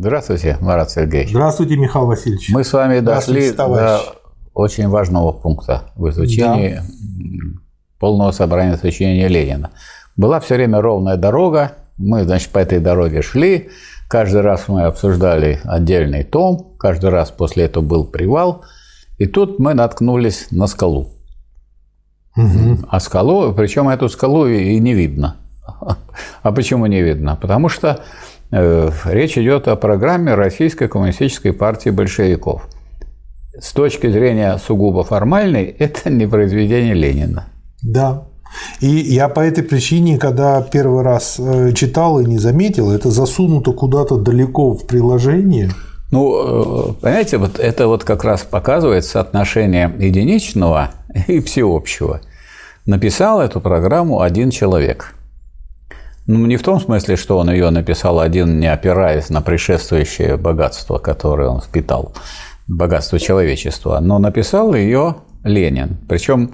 Здравствуйте, Марат Сергеевич. Здравствуйте, Михаил Васильевич. Мы с вами дошли до очень важного пункта в изучении да. полного собрания сочинения Ленина. Была все время ровная дорога, мы, значит, по этой дороге шли, каждый раз мы обсуждали отдельный том, каждый раз после этого был привал, и тут мы наткнулись на скалу. Угу. А скалу, причем эту скалу и не видно. А почему не видно? Потому что речь идет о программе Российской коммунистической партии большевиков. С точки зрения сугубо формальной, это не произведение Ленина. Да. И я по этой причине, когда первый раз э, читал и не заметил, это засунуто куда-то далеко в приложение. Ну, э, понимаете, вот это вот как раз показывает соотношение единичного и всеобщего. Написал эту программу один человек – ну, не в том смысле, что он ее написал один, не опираясь на предшествующее богатство, которое он впитал, богатство человечества, но написал ее Ленин. Причем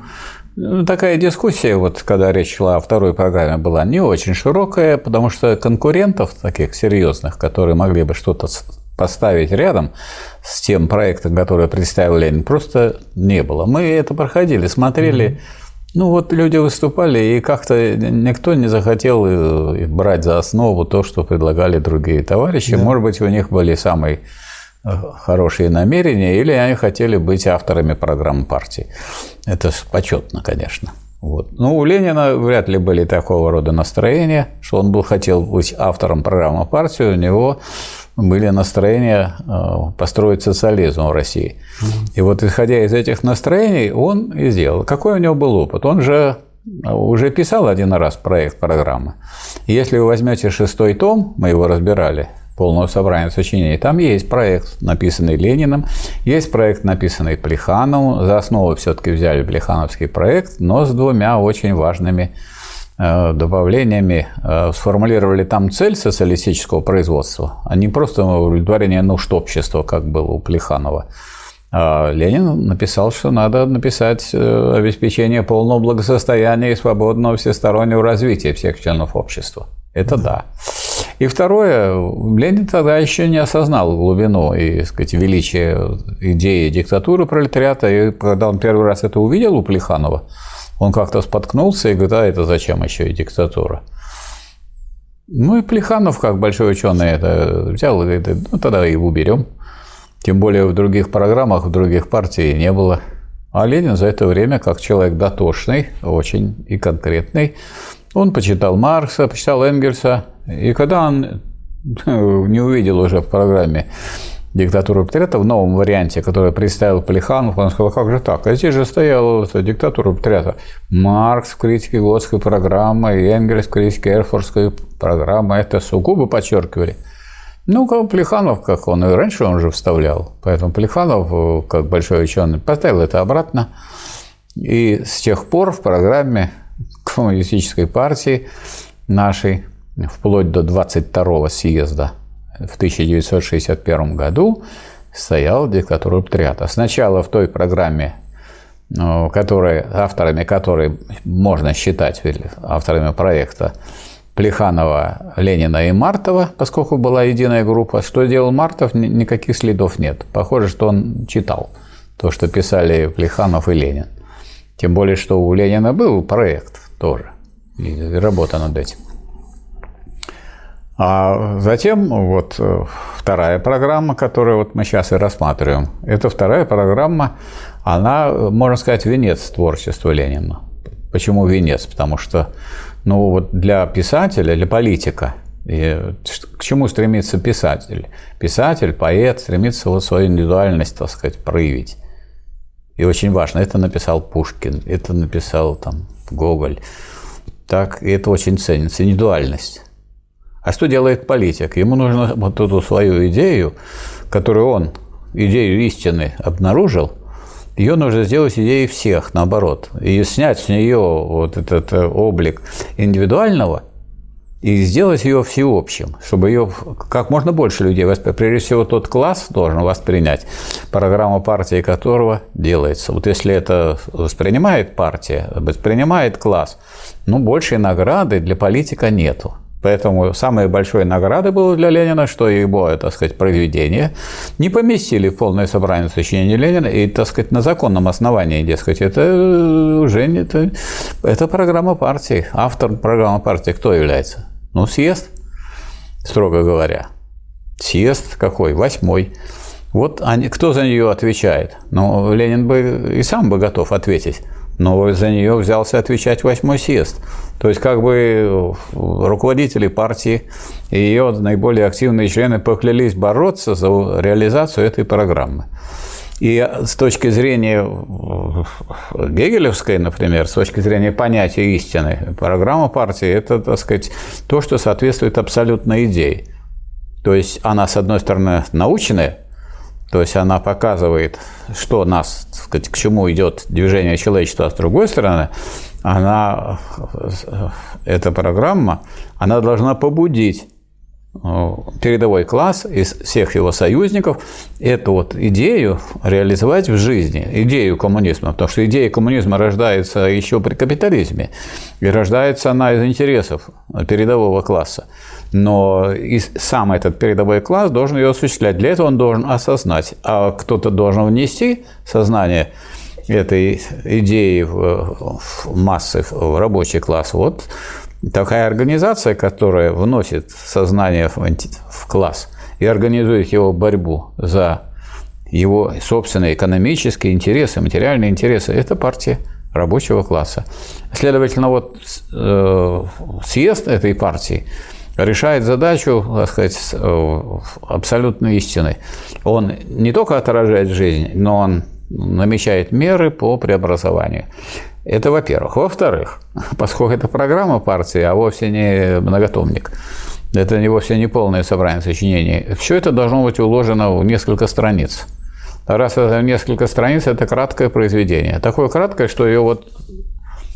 ну, такая дискуссия, вот когда речь шла о второй программе, была не очень широкая, потому что конкурентов таких серьезных, которые могли бы что-то поставить рядом с тем проектом, который представил Ленин, просто не было. Мы это проходили, смотрели. Mm-hmm ну вот люди выступали, и как-то никто не захотел э, брать за основу то, что предлагали другие товарищи. Да. Может быть, у них были самые э, хорошие намерения, или они хотели быть авторами программы партии. Это почетно, конечно. Вот. Ну, у Ленина вряд ли были такого рода настроения, что он был хотел быть автором программы партии, у него были настроения э, построить социализм в России. И вот исходя из этих настроений, он и сделал. Какой у него был опыт? Он же э, уже писал один раз проект программы. если вы возьмете шестой том, мы его разбирали, полного собрания сочинений, там есть проект, написанный Лениным, есть проект, написанный Плехановым. За основу все-таки взяли Плехановский проект, но с двумя очень важными добавлениями э, сформулировали там цель социалистического производства, а не просто удовлетворение нужд общества, как было у Плеханова. А Ленин написал, что надо написать э, обеспечение полного благосостояния и свободного всестороннего развития всех членов общества. Это да. И второе, Ленин тогда еще не осознал глубину и сказать, величие идеи диктатуры пролетариата. И когда он первый раз это увидел у Плеханова, он как-то споткнулся и говорит, а это зачем еще и диктатура? Ну и Плеханов, как большой ученый, это взял и говорит, ну тогда его уберем. Тем более в других программах, в других партиях не было. А Ленин за это время, как человек дотошный, очень и конкретный, он почитал Маркса, почитал Энгельса. И когда он не увидел уже в программе диктатуру пролетариата в новом варианте, который представил Плеханов, он сказал, как же так? А здесь же стояла диктатура пролетариата. Маркс в критике Готской программы, Энгельс в критике Эрфордской программы. Это сугубо подчеркивали. Ну, как Плеханов, как он и раньше он же вставлял. Поэтому Плеханов, как большой ученый, поставил это обратно. И с тех пор в программе коммунистической партии нашей, вплоть до 22 съезда в 1961 году стояла диктатура пролетариата. Сначала в той программе, ну, которой, авторами которой можно считать авторами проекта Плеханова, Ленина и Мартова, поскольку была единая группа. Что делал Мартов, никаких следов нет. Похоже, что он читал то, что писали Плеханов и Ленин. Тем более, что у Ленина был проект тоже, и работа над этим. А затем вот э, вторая программа, которую вот мы сейчас и рассматриваем, это вторая программа, она, можно сказать, венец творчества Ленина. Почему венец? Потому что ну, вот для писателя, для политика, и к чему стремится писатель? Писатель, поэт стремится вот свою индивидуальность, так сказать, проявить. И очень важно, это написал Пушкин, это написал там Гоголь. Так, и это очень ценится, индивидуальность. А что делает политик? Ему нужно вот эту свою идею, которую он, идею истины, обнаружил, ее нужно сделать идеей всех, наоборот. И снять с нее вот этот э, облик индивидуального и сделать ее всеобщим, чтобы ее как можно больше людей воспринять. Прежде всего, тот класс должен воспринять, программа партии которого делается. Вот если это воспринимает партия, воспринимает класс, ну, большей награды для политика нету. Поэтому самой большой наградой было для Ленина, что его, так сказать, произведение не поместили в полное собрание сочинений Ленина, и, так сказать, на законном основании, дескать, это уже не, это, это программа партии. Автор программы партии кто является? Ну, съезд, строго говоря. Съезд какой? Восьмой. Вот они, кто за нее отвечает? Ну, Ленин бы и сам бы готов ответить но за нее взялся отвечать восьмой съезд. То есть как бы руководители партии и ее наиболее активные члены поклялись бороться за реализацию этой программы. И с точки зрения гегелевской, например, с точки зрения понятия истины, программа партии – это, так сказать, то, что соответствует абсолютной идее. То есть она, с одной стороны, научная, то есть она показывает, что нас, так сказать, к чему идет движение человечества, а с другой стороны, она, эта программа, она должна побудить э, передовой класс из всех его союзников эту вот идею реализовать в жизни, идею коммунизма, потому что идея коммунизма рождается еще при капитализме, и рождается она из интересов передового класса но и сам этот передовой класс должен ее осуществлять. Для этого он должен осознать, а кто-то должен внести сознание этой идеи в массы, в рабочий класс. Вот такая организация, которая вносит сознание в класс и организует его борьбу за его собственные экономические интересы, материальные интересы, это партия рабочего класса. Следовательно, вот э, съезд этой партии решает задачу, так сказать, э, абсолютной истины. Он не только отражает жизнь, но он намечает меры по преобразованию. Это во-первых. Во-вторых, поскольку это программа партии, а вовсе не многотомник, это не вовсе не полное собрание сочинений, все это должно быть уложено в несколько страниц. Раз это несколько страниц, это краткое произведение. Такое краткое, что ее вот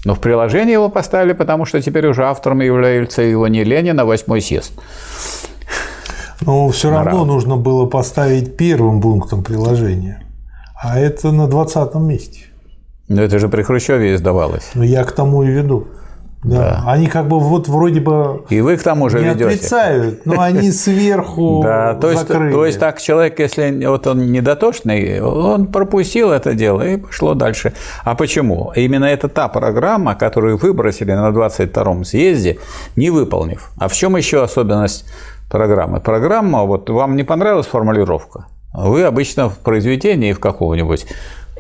но в приложении его поставили, потому что теперь уже автором является его не Ленин, а восьмой съезд. Но все равно Морал. нужно было поставить первым пунктом приложения. А это на 20 месте. Но это же при Хрущеве издавалось. Ну, я к тому и веду. Да. да. Они как бы вот вроде бы и вы к тому же не ведете. отрицают, но они сверху да, то есть, закрыли. То есть так человек, если вот он недотошный, он пропустил это дело и пошло дальше. А почему? Именно это та программа, которую выбросили на 22-м съезде, не выполнив. А в чем еще особенность программы? Программа, вот вам не понравилась формулировка, вы обычно в произведении в какого-нибудь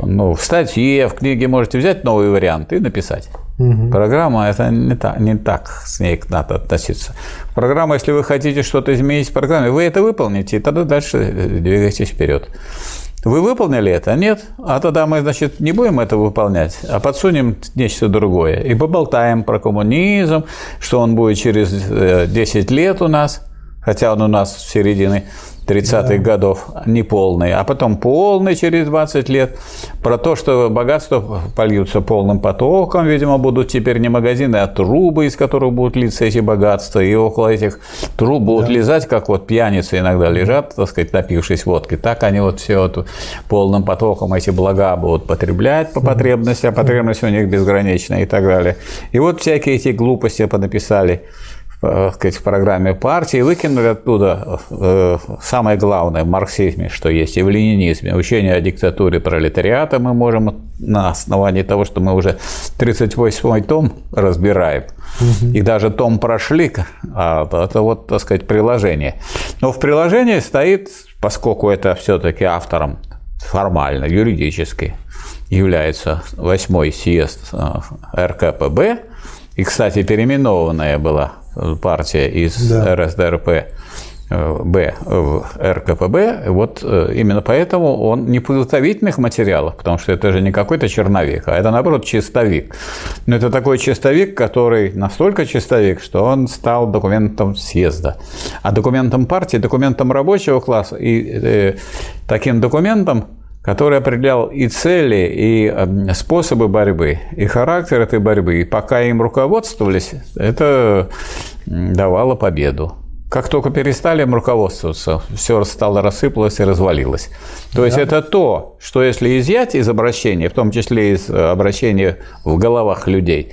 ну, в статье, в книге можете взять новый вариант и написать. Угу. Программа это не так, не так с ней надо относиться. Программа, если вы хотите что-то изменить в программе, вы это выполните, и тогда дальше э, двигайтесь вперед. Вы выполнили это? Нет? А тогда мы, значит, не будем это выполнять, а подсунем нечто другое. И поболтаем про коммунизм, что он будет через 10 э, лет у нас, хотя он у нас в середине 30-х да. годов, неполный, а потом полный через 20 лет, про то, что богатства польются полным потоком, видимо, будут теперь не магазины, а трубы, из которых будут литься эти богатства, и около этих труб будут да. лизать, как вот пьяницы иногда лежат, так сказать, напившись водки, так они вот все это полным потоком эти блага будут потреблять по потребности, а потребность у них безграничная и так далее. И вот всякие эти глупости понаписали Э, сказать, в программе партии, выкинули оттуда э, самое главное в марксизме, что есть и в ленинизме. Учение о диктатуре пролетариата мы можем на основании того, что мы уже 38-й том разбираем, угу. и даже том прошли, а это вот, так сказать, приложение. Но в приложении стоит, поскольку это все-таки автором формально, юридически, является восьмой съезд э, РКПБ, и, кстати, переименованная была партия из да. РСДРП э, Б в РКПБ, вот э, именно поэтому он не подготовительных материалов, потому что это же не какой-то черновик, а это, наоборот, чистовик. Но это такой чистовик, который настолько чистовик, что он стал документом съезда. А документом партии, документом рабочего класса и э, таким документом, который определял и цели, и эм, способы борьбы, и характер этой борьбы. И пока им руководствовались, это давало победу. Как только перестали им руководствоваться, все стало рассыпалось и развалилось. То да. есть это то, что если изъять из обращения, в том числе из э, обращения в головах людей,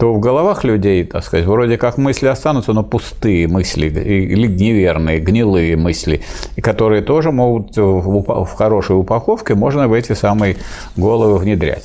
то в головах людей, так сказать, вроде как мысли останутся, но пустые мысли или неверные, гнилые мысли, которые тоже могут в хорошей упаковке можно в эти самые головы внедрять.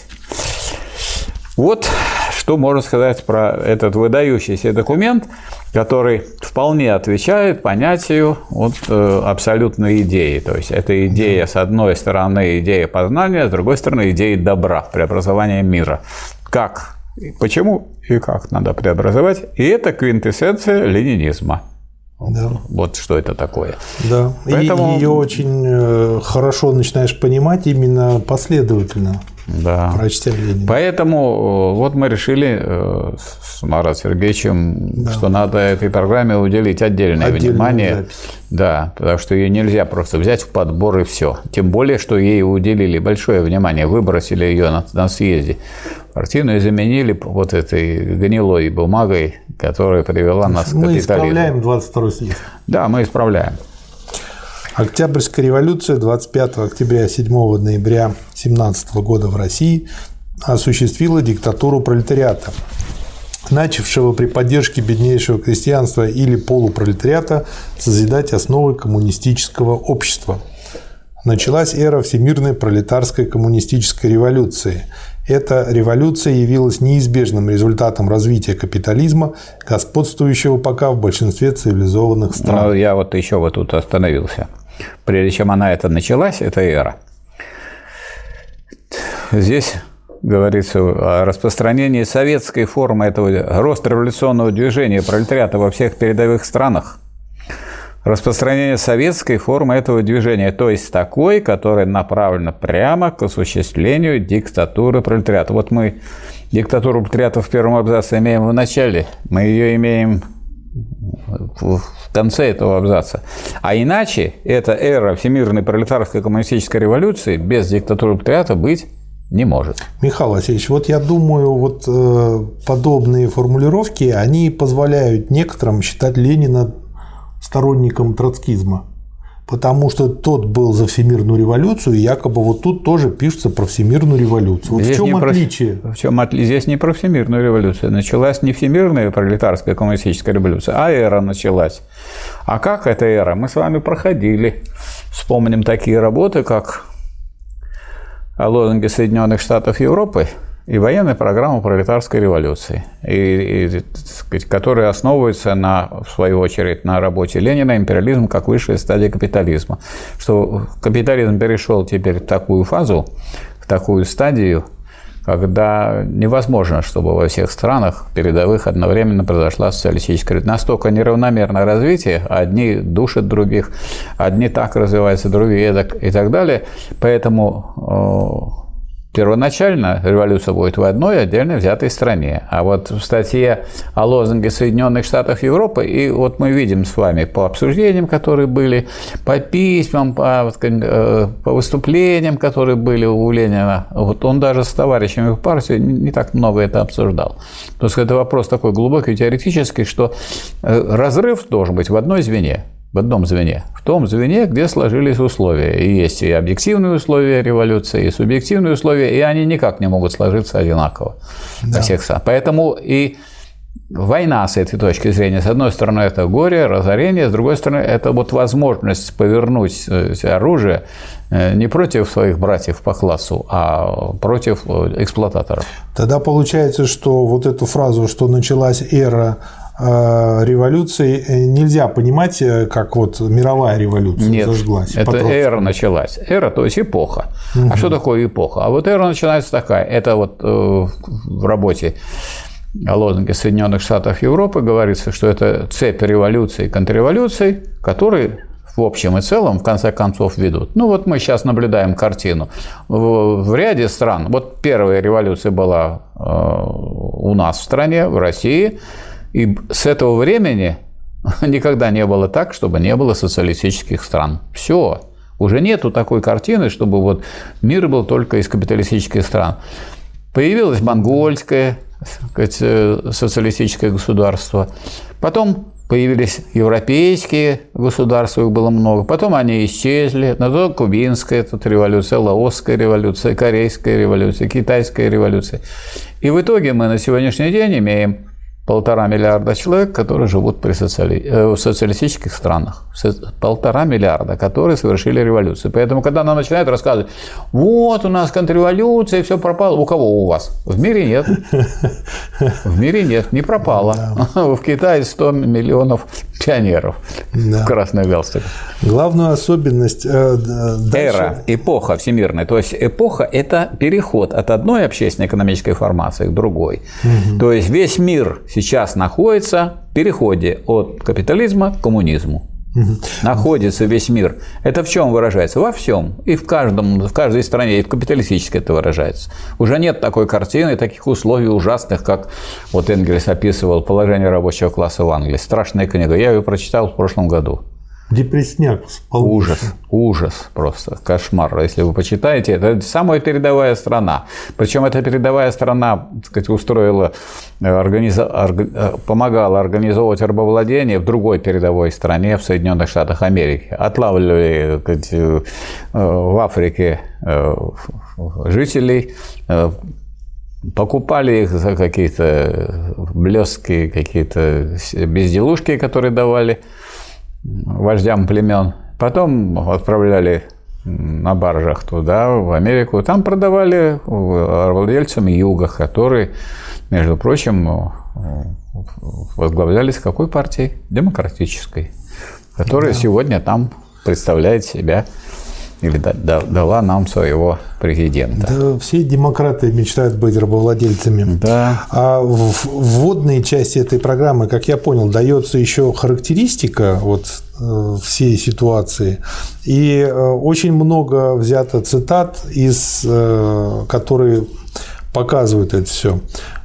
Вот что можно сказать про этот выдающийся документ, который вполне отвечает понятию вот, э, абсолютной идеи. То есть это идея, с одной стороны, идея познания, с другой стороны, идея добра, преобразования мира. Как, почему и как надо преобразовать. И это квинтэссенция ленинизма. Да. Вот что это такое. Да. Поэтому... И ее очень э, хорошо начинаешь понимать именно последовательно. Да. Прочтя Ленина. Поэтому э, вот мы решили э, с Маратом Сергеевичем, да. что надо этой программе уделить отдельное Отдельную внимание. Запись. Да, потому что ее нельзя просто взять в подбор и все. Тем более, что ей уделили большое внимание, выбросили ее на, на съезде партийную и заменили вот этой гнилой бумагой, которая привела нас мы к капитализму. Мы исправляем 22 съезд. Да, мы исправляем. Октябрьская революция 25 октября 7 ноября 17 года в России осуществила диктатуру пролетариата, начавшего при поддержке беднейшего крестьянства или полупролетариата созидать основы коммунистического общества. Началась эра всемирной пролетарской коммунистической революции. Эта революция явилась неизбежным результатом развития капитализма, господствующего пока в большинстве цивилизованных стран. Ну, я вот еще вот тут остановился прежде чем она это началась, эта эра, здесь говорится о распространении советской формы этого роста революционного движения пролетариата во всех передовых странах. Распространение советской формы этого движения, то есть такой, которая направлена прямо к осуществлению диктатуры пролетариата. Вот мы диктатуру пролетариата в первом абзаце имеем в начале, мы ее имеем в конце этого абзаца. А иначе эта эра всемирной пролетарской коммунистической революции без диктатуры пролетариата быть не может. Михаил Васильевич, вот я думаю, вот э, подобные формулировки, они позволяют некоторым считать Ленина сторонником троцкизма потому что тот был за всемирную революцию, и якобы вот тут тоже пишется про всемирную революцию. Вот здесь в чем отличие? Про, в чем отличие? Здесь не про всемирную революцию. Началась не всемирная пролетарская коммунистическая революция, а эра началась. А как эта эра? Мы с вами проходили. Вспомним такие работы, как о лозунге Соединенных Штатов Европы – и военная программа пролетарской революции, и, и, сказать, которая основывается, на, в свою очередь, на работе Ленина «Империализм как высшая стадия капитализма». Что капитализм перешел теперь в такую фазу, в такую стадию, когда невозможно, чтобы во всех странах передовых одновременно произошла социалистическая Настолько неравномерное развитие, одни душат других, одни так развиваются, другие так и так далее. Поэтому Первоначально революция будет в одной отдельно взятой стране. А вот в статье о лозунге Соединенных Штатов Европы, и вот мы видим с вами по обсуждениям, которые были, по письмам, по, э, по выступлениям, которые были у Ленина, вот он даже с товарищами в партии не так много это обсуждал. То есть это вопрос такой глубокий, теоретический, что э, разрыв должен быть в одной звене в одном звене. В том звене, где сложились условия. И есть и объективные условия революции, и субъективные условия, и они никак не могут сложиться одинаково да. всех странах. Поэтому и война с этой точки зрения, с одной стороны, это горе, разорение, с другой стороны, это вот возможность повернуть э, оружие э, не против своих братьев по классу, а против э, эксплуататоров. Тогда получается, что вот эту фразу, что началась эра революции э, нельзя понимать, э, как вот мировая революция Нет, зажглась. Это эра началась. Эра, то есть эпоха. Угу. А что такое эпоха? А вот эра начинается такая. Это вот в работе о лозунге Соединенных Штатов Европы говорится, что это цепь революций и контрреволюций, которые в общем и целом, в конце концов, ведут. Ну вот мы сейчас наблюдаем картину. В, в ряде стран, вот первая революция была э, у нас в стране, в России, и с этого времени никогда не было так, чтобы не было социалистических стран. Все. Уже нету такой картины, чтобы вот мир был только из капиталистических стран. Появилось монгольское э, социалистическое государство. Потом появились европейские государства, их было много, потом они исчезли, но то кубинская тут революция, лаосская революция, корейская революция, китайская революция. И в итоге мы на сегодняшний день имеем полтора миллиарда человек, которые живут при социали... э, в социалистических странах. Полтора миллиарда, которые совершили революцию. Поэтому, когда нам начинают рассказывать, вот у нас контрреволюция, все пропало. У кого у вас? В мире нет. В мире нет, не пропало. В Китае 100 миллионов пионеров да. в красных галстуках. Главную особенность... Э, дальше... Эра, эпоха всемирная. То есть эпоха – это переход от одной общественно-экономической формации к другой. Угу. То есть весь мир сейчас находится в переходе от капитализма к коммунизму. Находится весь мир. Это в чем выражается? Во всем. И в, каждом, в каждой стране, и в капиталистической это выражается. Уже нет такой картины, таких условий ужасных, как вот Энгельс описывал положение рабочего класса в Англии. Страшная книга. Я ее прочитал в прошлом году. Депресняк. Ужас, ужас просто, кошмар. Если вы почитаете, это самая передовая страна. Причем эта передовая страна, так сказать, устроила, организа... орг... помогала организовывать рабовладение в другой передовой стране, в Соединенных Штатах Америки. Отлавливали сказать, э, в Африке э, жителей, э, покупали их за какие-то блестки, какие-то безделушки, которые давали вождям племен. Потом отправляли на баржах туда, в Америку. Там продавали владельцам юга, которые, между прочим, возглавлялись какой партией? Демократической, которая да. сегодня там представляет себя или дала нам своего президента. Да, все демократы мечтают быть рабовладельцами. Да. А в вводной части этой программы, как я понял, дается еще характеристика вот э, всей ситуации. И э, очень много взято цитат, из, э, которые показывают это все.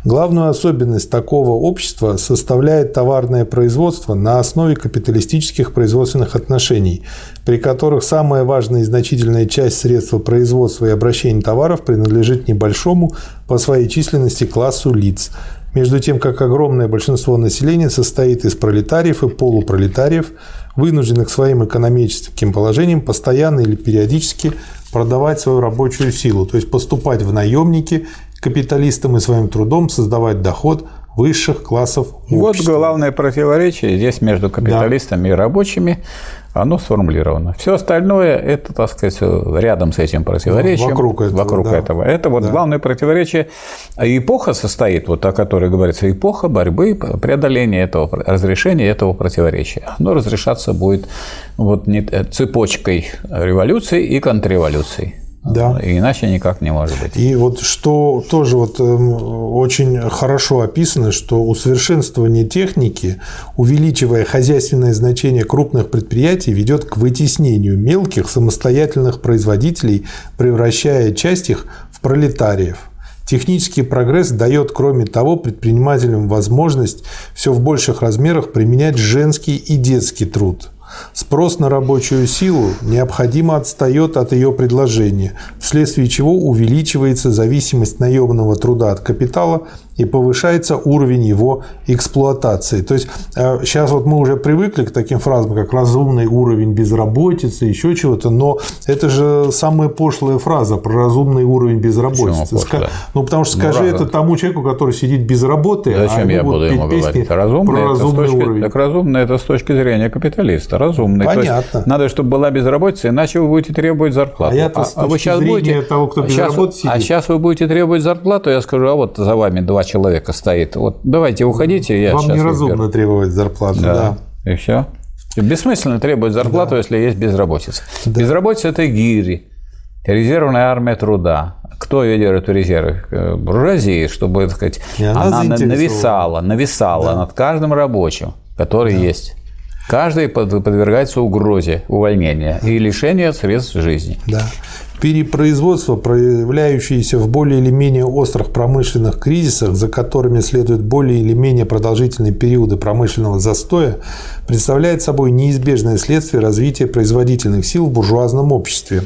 Главную особенность такого общества составляет товарное производство на основе капиталистических производственных отношений, при которых самая важная и значительная часть средства производства и обращения товаров принадлежит небольшому по своей численности классу лиц, между тем как огромное большинство населения состоит из пролетариев и полупролетариев, вынужденных своим экономическим положением постоянно или периодически продавать свою рабочую силу, то есть поступать в наемники капиталистам и своим трудом создавать доход высших классов общества. Вот главное противоречие здесь между капиталистами да. и рабочими, оно сформулировано. Все остальное это, так сказать, рядом с этим противоречием. Вокруг этого. Вокруг да. этого. Это вот да. главное противоречие. А эпоха состоит, вот о которой говорится, эпоха борьбы, преодоления этого, разрешения этого противоречия. Оно разрешаться будет вот не, цепочкой революций и контрреволюций. Да. Иначе никак не может быть. И вот что тоже вот эм, очень хорошо описано, что усовершенствование техники, увеличивая хозяйственное значение крупных предприятий, ведет к вытеснению мелких самостоятельных производителей, превращая часть их в пролетариев. Технический прогресс дает, кроме того, предпринимателям возможность все в больших размерах применять женский и детский труд – Спрос на рабочую силу необходимо отстает от ее предложения, вследствие чего увеличивается зависимость наемного труда от капитала и повышается уровень его эксплуатации. То есть сейчас э, вот мы уже привыкли к таким фразам, как разумный уровень безработицы, еще чего-то, но это же самая пошлая фраза про разумный уровень безработицы. Ска... Ну, потому что ну, скажи ну, это тому человеку, который сидит без работы, Зачем а я буду ему говорить? Разумный, про разумный точки, уровень. Так разумный это с точки зрения капиталиста. Разумный. Понятно. надо, чтобы была безработица, иначе вы будете требовать зарплату. А, а, а вы сейчас будете того, кто без сейчас, работы сидит. А сейчас вы будете требовать зарплату, я скажу, а вот за вами два человека стоит. Вот давайте уходите, я Вам сейчас неразумно выберу. требовать зарплату, да. да. И все. Бессмысленно требовать зарплату, да. если есть безработица. Да. Безработица – это гири, резервная армия труда. Кто ее держит в резерве? Э, буржуазия, чтобы, так сказать, она, она нависала, нависала да. над каждым рабочим, который да. есть. Каждый подвергается угрозе увольнения и лишения средств жизни. Да. Перепроизводство, проявляющееся в более или менее острых промышленных кризисах, за которыми следуют более или менее продолжительные периоды промышленного застоя, представляет собой неизбежное следствие развития производительных сил в буржуазном обществе.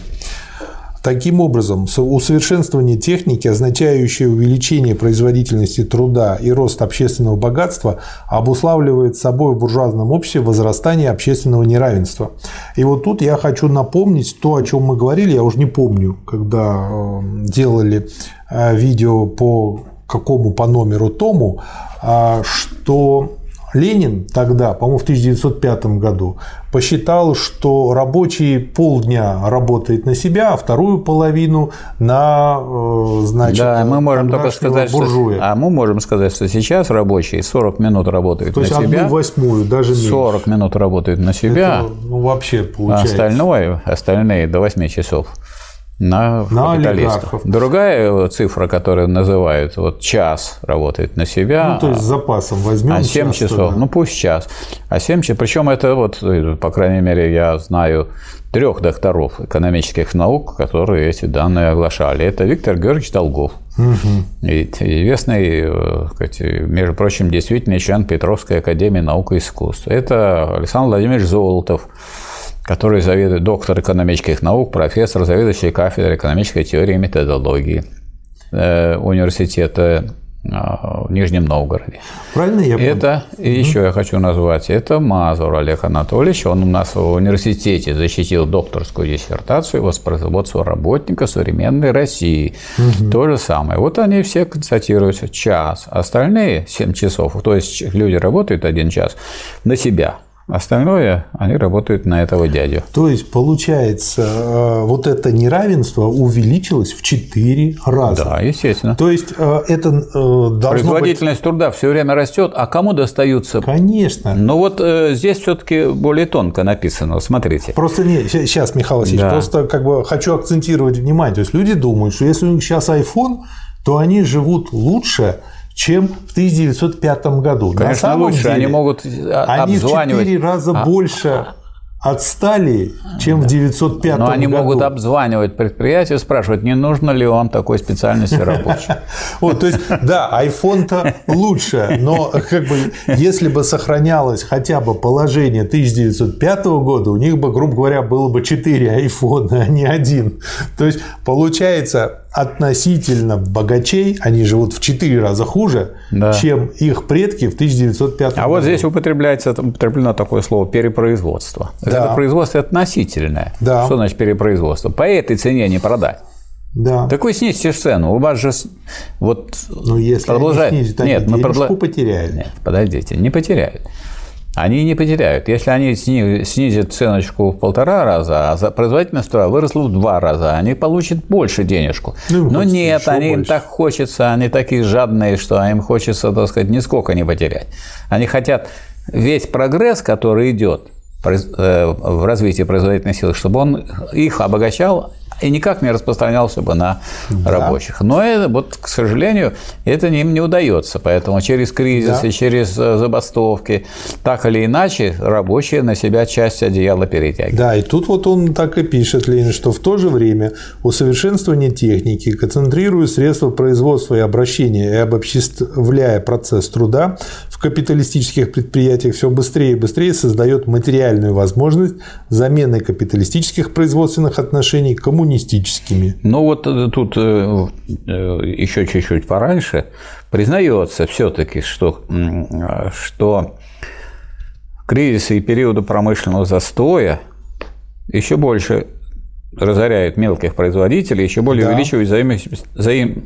Таким образом, усовершенствование техники, означающее увеличение производительности труда и рост общественного богатства, обуславливает собой в буржуазном обществе возрастание общественного неравенства. И вот тут я хочу напомнить то, о чем мы говорили, я уже не помню, когда э, делали э, видео по какому по номеру тому, а, что Ленин тогда, по-моему, в 1905 году, посчитал, что рабочий полдня работает на себя, а вторую половину на, э, значит, да, мы можем только сказать, буржуя. Что, а мы можем сказать, что сейчас рабочий 40 минут работает То на есть себя. одну восьмую, даже меньше. 40 минут работает на себя. Это, ну, вообще получается. А остальное, остальные до 8 часов на, на капиталистов. Другая цифра, которую называют, вот час работает на себя. Ну, то есть с запасом возьмем. А 7 час, часов, да. ну пусть час. А 7 часов, причем это вот, по крайней мере, я знаю трех докторов экономических наук, которые эти данные оглашали. Это Виктор Георгиевич Долгов. Угу. Известный, э, сказать, между прочим, действительно член Петровской академии наук и искусств. Это Александр Владимирович Золотов который заведует доктор экономических наук, профессор, заведующий кафедрой экономической теории и методологии э, университета а, в Нижнем Новгороде. Правильно я понял? Это, и угу. еще я хочу назвать, это Мазур Олег Анатольевич. Он у нас в университете защитил докторскую диссертацию «Воспроизводство работника современной России». Угу. То же самое. Вот они все констатируются час. Остальные 7 часов, то есть люди работают один час на себя – Остальное они работают на этого дядю. То есть, получается, э, вот это неравенство увеличилось в 4 раза. Да, естественно. То есть, э, это э, должно Производительность быть... труда все время растет, а кому достаются? Конечно. Но вот здесь все-таки более тонко написано, смотрите. Просто не, сейчас, Михаил Васильевич, да. просто как бы хочу акцентировать внимание. То есть, люди думают, что если у них сейчас iPhone, то они живут лучше, чем в 1905 году. Конечно, На самом лучше. Деле, они могут они в 4 раза а, больше отстали, чем в 905 Но они году. могут обзванивать предприятие, спрашивать, не нужно ли вам такой специальности рабочей. Вот, то есть, да, iPhone-то лучше, но как бы, если бы сохранялось хотя бы положение 1905 года, у них бы, грубо говоря, было бы 4 iPhone, а не один. То есть, получается, относительно богачей, они живут в 4 раза хуже, да. чем их предки в 1905 году. А вот здесь употребляется употреблено такое слово перепроизводство. Да. Это производство относительное. Да. Что значит перепроизводство? По этой цене не продать. Да. Так вы снизьте цену. У вас же вот Но если продолжает... они снизят, Нет, мы продла... потеряют. Нет, подождите, не потеряют они не потеряют. Если они снизят ценочку в полтора раза, а производительность труда выросла в два раза, они получат больше денежку. Ну, Но нет, они, им так хочется, они такие жадные, что им хочется, так сказать, нисколько не потерять. Они хотят весь прогресс, который идет э, в развитии производительной силы, чтобы он их обогащал и никак не распространялся бы на да. рабочих. Но это, вот, к сожалению, это им не удается. Поэтому через кризисы, да. через э, забастовки, так или иначе, рабочие на себя часть одеяла перетягивают. Да, и тут вот он так и пишет, Ленин, что в то же время усовершенствование техники, концентрируя средства производства и обращения и обобществляя процесс труда в капиталистических предприятиях все быстрее и быстрее создает материальную возможность замены капиталистических производственных отношений коммунизмом коммунистическими. Ну вот э, тут э, э, еще чуть-чуть пораньше признается все-таки, что, что кризисы и периоды промышленного застоя еще больше разоряют мелких производителей, еще более да. увеличивают зависимость,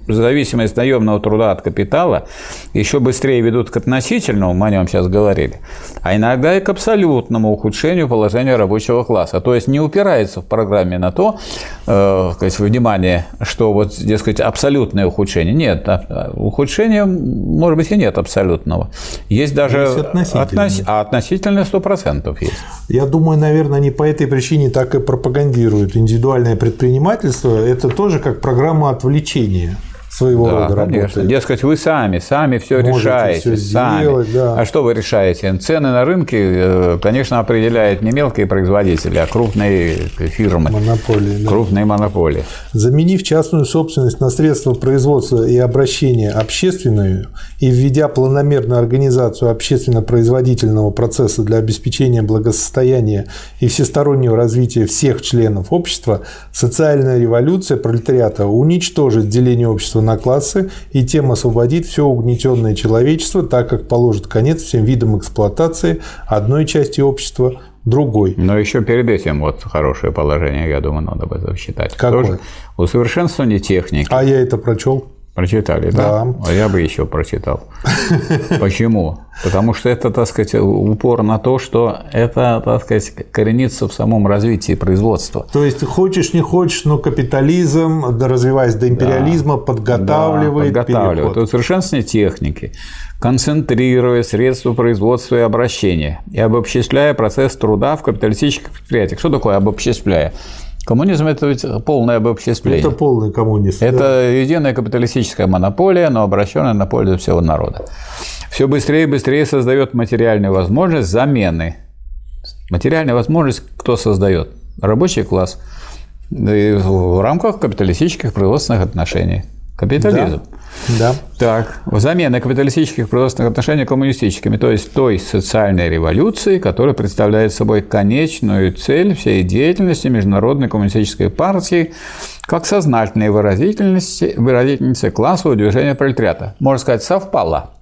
зависимость наемного труда от капитала, еще быстрее ведут к относительному, мы о нем сейчас говорили, а иногда и к абсолютному ухудшению положения рабочего класса. То есть не упирается в программе на то, э, сказать, внимание, что вот, дескать, абсолютное ухудшение. Нет, а, а, ухудшения, может быть, и нет абсолютного. Есть даже есть относительное. а относительное 100% есть. Я думаю, наверное, они по этой причине так и пропагандируют индивидуальное предпринимательство – это тоже как программа отвлечения. Своего Да, рода конечно. работает. Дескать, вы сами, сами все Можете решаете. всё сами. сделать, да. А что вы решаете? Цены на рынке, э, конечно, определяют не мелкие производители, а крупные фирмы, Монополии, да. крупные монополии. Заменив частную собственность на средства производства и обращения общественную и введя планомерную организацию общественно-производительного процесса для обеспечения благосостояния и всестороннего развития всех членов общества, социальная революция пролетариата уничтожит деление общества на классы и тем освободит все угнетенное человечество, так как положит конец всем видам эксплуатации одной части общества другой. Но еще перед этим вот хорошее положение, я думаю, надо бы засчитать. Какое? Тоже усовершенствование техники. А я это прочел. Прочитали, да? Да. А я бы еще прочитал. Почему? Потому что это, так сказать, упор на то, что это, так сказать, коренится в самом развитии производства. То есть хочешь не хочешь, но капитализм, да, развиваясь до империализма, подготавливает, Да, подготавливает. переход. Усовершенствование техники, концентрируя средства производства и обращения и обобществляя процесс труда в капиталистических предприятиях. Что такое обобществляя? Коммунизм – это ведь полное обобществление. Это полный коммунизм. Это единая капиталистическая монополия, но обращенная на пользу всего народа. Все быстрее и быстрее создает материальную возможность замены. Материальная возможность кто создает? Рабочий класс. И в рамках капиталистических производственных отношений. Капитализм. Да. Так, замена капиталистических производственных отношений коммунистическими, то есть той социальной революции, которая представляет собой конечную цель всей деятельности Международной коммунистической партии как сознательной выразительности, выразительницы классового движения пролетариата. Можно сказать, совпало.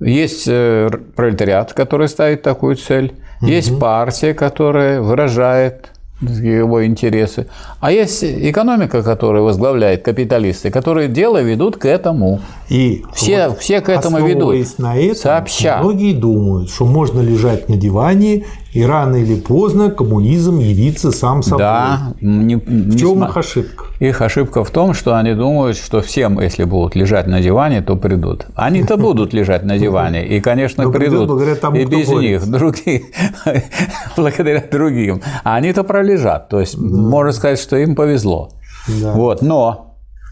Есть э, пролетариат, который ставит такую цель, есть партия, которая выражает его интересы, а есть экономика, которая возглавляет капиталисты, которые дело ведут к этому. И Все- все к этому ведут. на этом, Сообща. многие думают, что можно лежать на диване, и рано или поздно коммунизм явится сам собой. Да, не, В чем их ошибка? Их ошибка в том, что они думают, что всем, если будут лежать на диване, то придут. Они-то будут лежать на диване, и, конечно, Но придут придут. благодаря тому, и без борется. них, другие, благодаря другим. А они-то пролежат. То есть, можно сказать, что им повезло. Да. Вот, но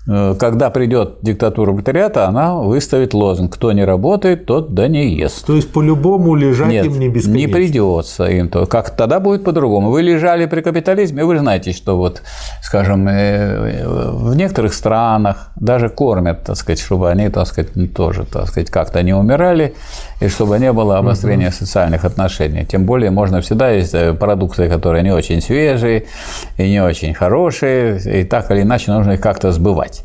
когда придет диктатура пролетариата, она выставит лозунг «Кто не работает, тот да не ест». То есть по-любому лежать Нет, им не бесконечно. не придется им то. Как тогда будет по-другому. Вы лежали при капитализме, вы знаете, что вот, скажем, э, в некоторых странах даже кормят, так сказать, чтобы они, так сказать, тоже, так сказать, как-то не умирали, и чтобы не было обострения социальных отношений. Тем более можно всегда есть э, продукты, которые не очень свежие и не очень хорошие, и так или иначе нужно их как-то сбывать.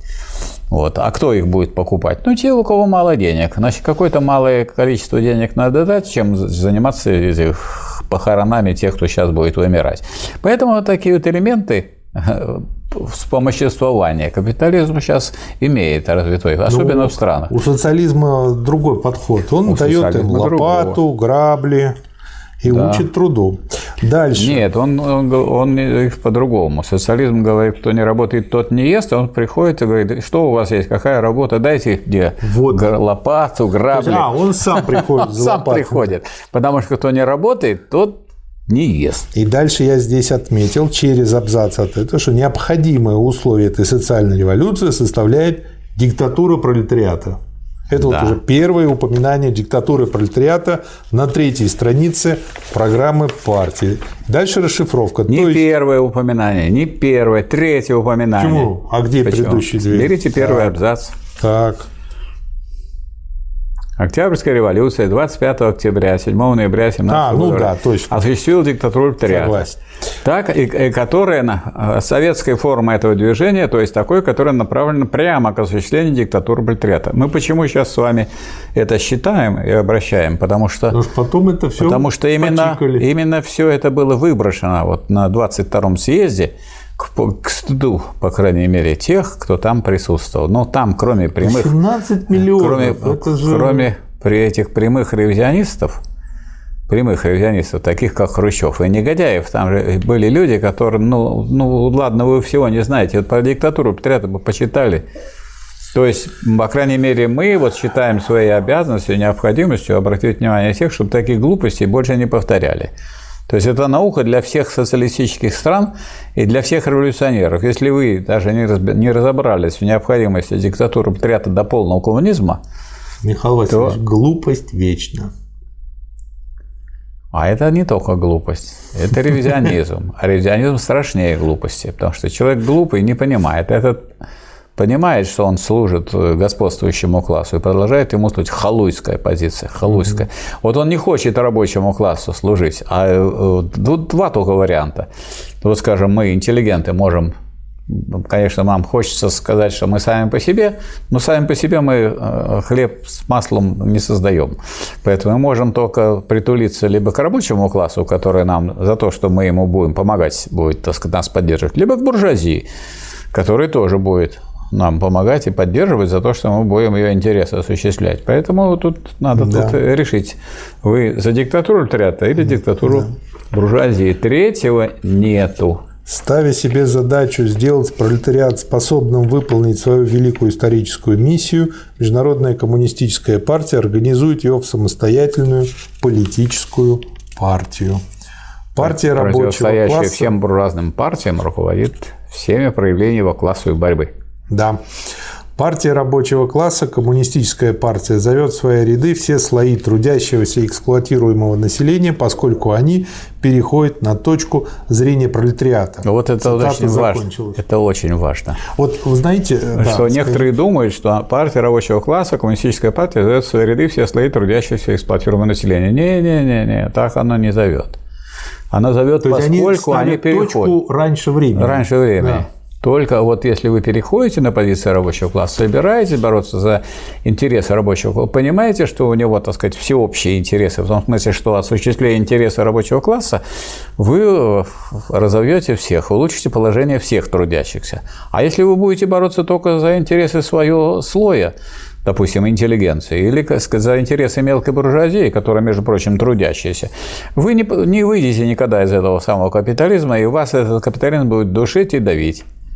Вот. А кто их будет покупать? Ну, те, у кого мало денег. Значит, какое-то малое количество денег надо дать, чем заниматься этих похоронами тех, кто сейчас будет вымирать. Поэтому вот такие вот элементы э, вспомоществования капитализм сейчас имеет развитой, особенно Ну, в странах. У социализма другой подход. Он У дает им лопату, грабли и учит труду. Дальше. Нет, он, он, он их по-другому. Социализм говорит, кто не работает, тот не ест. Он приходит и говорит, что у вас есть, какая работа, дайте где Вот. лопату, грабли. А, он сам приходит за Сам приходит. Потому что кто не работает, тот не ест. И дальше я здесь отметил через абзац от этого, что необходимое условие этой социальной революции составляет диктатура пролетариата. Это вот Да. уже первое упоминание диктатуры пролетариата на третьей странице программы партии. Дальше расшифровка. Не То есть- первое упоминание, не первое, третье упоминание. Почему? А где Почему? предыдущие две? Берите первый Так. абзац. Так. Октябрьская революция 25 октября, 7 ноября 17 А, ну года да, точно. осуществила диктатуру пролетариата. Согласен. Так, и, и которая на- э, советская форма этого движения, то есть такой, которая направлена прямо к осуществлению диктатуры пролетариата. Мы почему сейчас с вами это считаем и обращаем? Потому что Потому что потом это все Потому что именно, именно все это было выброшено вот на 22-м съезде к, к стыду, по крайней мере, тех, кто там присутствовал. Но там, кроме прямых, 17 миллионов. кроме, это же... кроме при этих прямых ревизионистов, прямых ревизионистов, таких как Хрущев и негодяев, там же были люди, которые, ну, ну ладно, вы всего не знаете, вот про диктатуру пролетариата бы почитали. То есть, по крайней мере, мы вот считаем своей обязанностью, необходимостью обратить внимание тех, чтобы таких глупостей больше не повторяли. То есть это наука для всех социалистических стран и для всех революционеров. Если вы даже не разобрались в необходимости диктатуры пролетариата до полного коммунизма, Михаил Васильевич, то... глупость вечна. А это не только глупость, это ревизионизм. А ревизионизм страшнее глупости, потому что человек глупый не понимает. Этот понимает, что он служит господствующему классу и продолжает ему служить халуйская позиция, халуйская. Mm-hmm. Вот он не хочет рабочему классу служить, а э, тут два только варианта. Вот, скажем, мы, интеллигенты, можем Конечно, нам хочется сказать, что мы сами по себе, но сами по себе мы э, хлеб с маслом не создаем. Поэтому мы можем только притулиться либо к рабочему классу, который нам за то, что мы ему будем помогать, будет так сказать, нас поддерживать, либо к буржуазии, который тоже будет нам помогать и поддерживать за то, что мы будем ее интересы осуществлять. Поэтому тут надо да. тут решить, вы за диктатуру пролетариата или диктатуру да. буржуазии. Третьего нету. Ставя себе задачу сделать пролетариат способным выполнить свою великую историческую миссию, Международная коммунистическая партия организует его в самостоятельную политическую партию. Партия рабочего класса... всем буржуазным партиям руководит всеми проявлениями его классовой борьбы. Да. Партия рабочего класса, коммунистическая партия, зовет в свои ряды все слои трудящегося и эксплуатируемого населения, поскольку они переходят на точку зрения пролетариата. Вот это Цитата очень важно. Это очень важно. Вот вы знаете, что да, некоторые думают, что партия рабочего класса, коммунистическая партия, зовет в свои ряды все слои трудящегося и эксплуатируемого населения. Не-не-не, так оно не зовет. Она зовет, поскольку они, они переходят. точку раньше времени. Раньше времени. Да. Только вот если вы переходите на позицию рабочего класса, собираетесь бороться за интересы рабочего класса, понимаете, что у него, так сказать, всеобщие интересы, в том смысле, что осуществляя интересы рабочего класса, вы э, разовьете всех, улучшите положение всех трудящихся. А если вы будете бороться только за интересы своего слоя, допустим, интеллигенции, или за интересы мелкой буржуазии, которая, между прочим, трудящаяся, вы не, не выйдете никогда из этого самого капитализма, и вас этот капитализм будет душить и давить.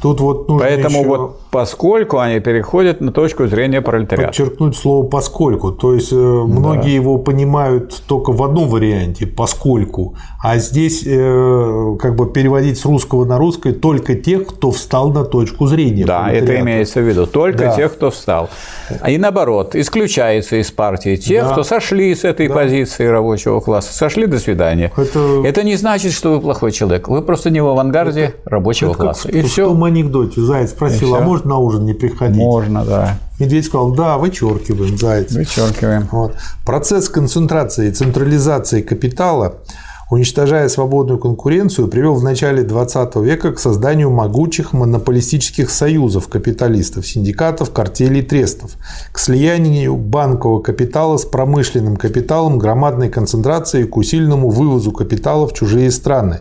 Тут вот Поэтому еще... вот поскольку они переходят на точку зрения пролетариата. Подчеркнуть слово поскольку. То есть э, многие да. его понимают только в одном варианте поскольку, а здесь э, как бы переводить с русского на русский только тех, кто встал на точку зрения. Да, это имеется в виду только да. тех, кто встал. И наоборот, исключается из партии тех, да. кто сошли с этой да. позиции рабочего класса, сошли до свидания. Это... это не значит, что вы плохой человек. Вы просто не в авангарде это... рабочего это класса. И все анекдоте Заяц спросил, а можно на ужин не приходить? Можно, да. Медведь сказал, да, вычеркиваем, Заяц. Вычеркиваем. Вот. Процесс концентрации и централизации капитала уничтожая свободную конкуренцию, привел в начале 20 века к созданию могучих монополистических союзов капиталистов, синдикатов, картелей трестов, к слиянию банкового капитала с промышленным капиталом, громадной концентрации и к усиленному вывозу капитала в чужие страны,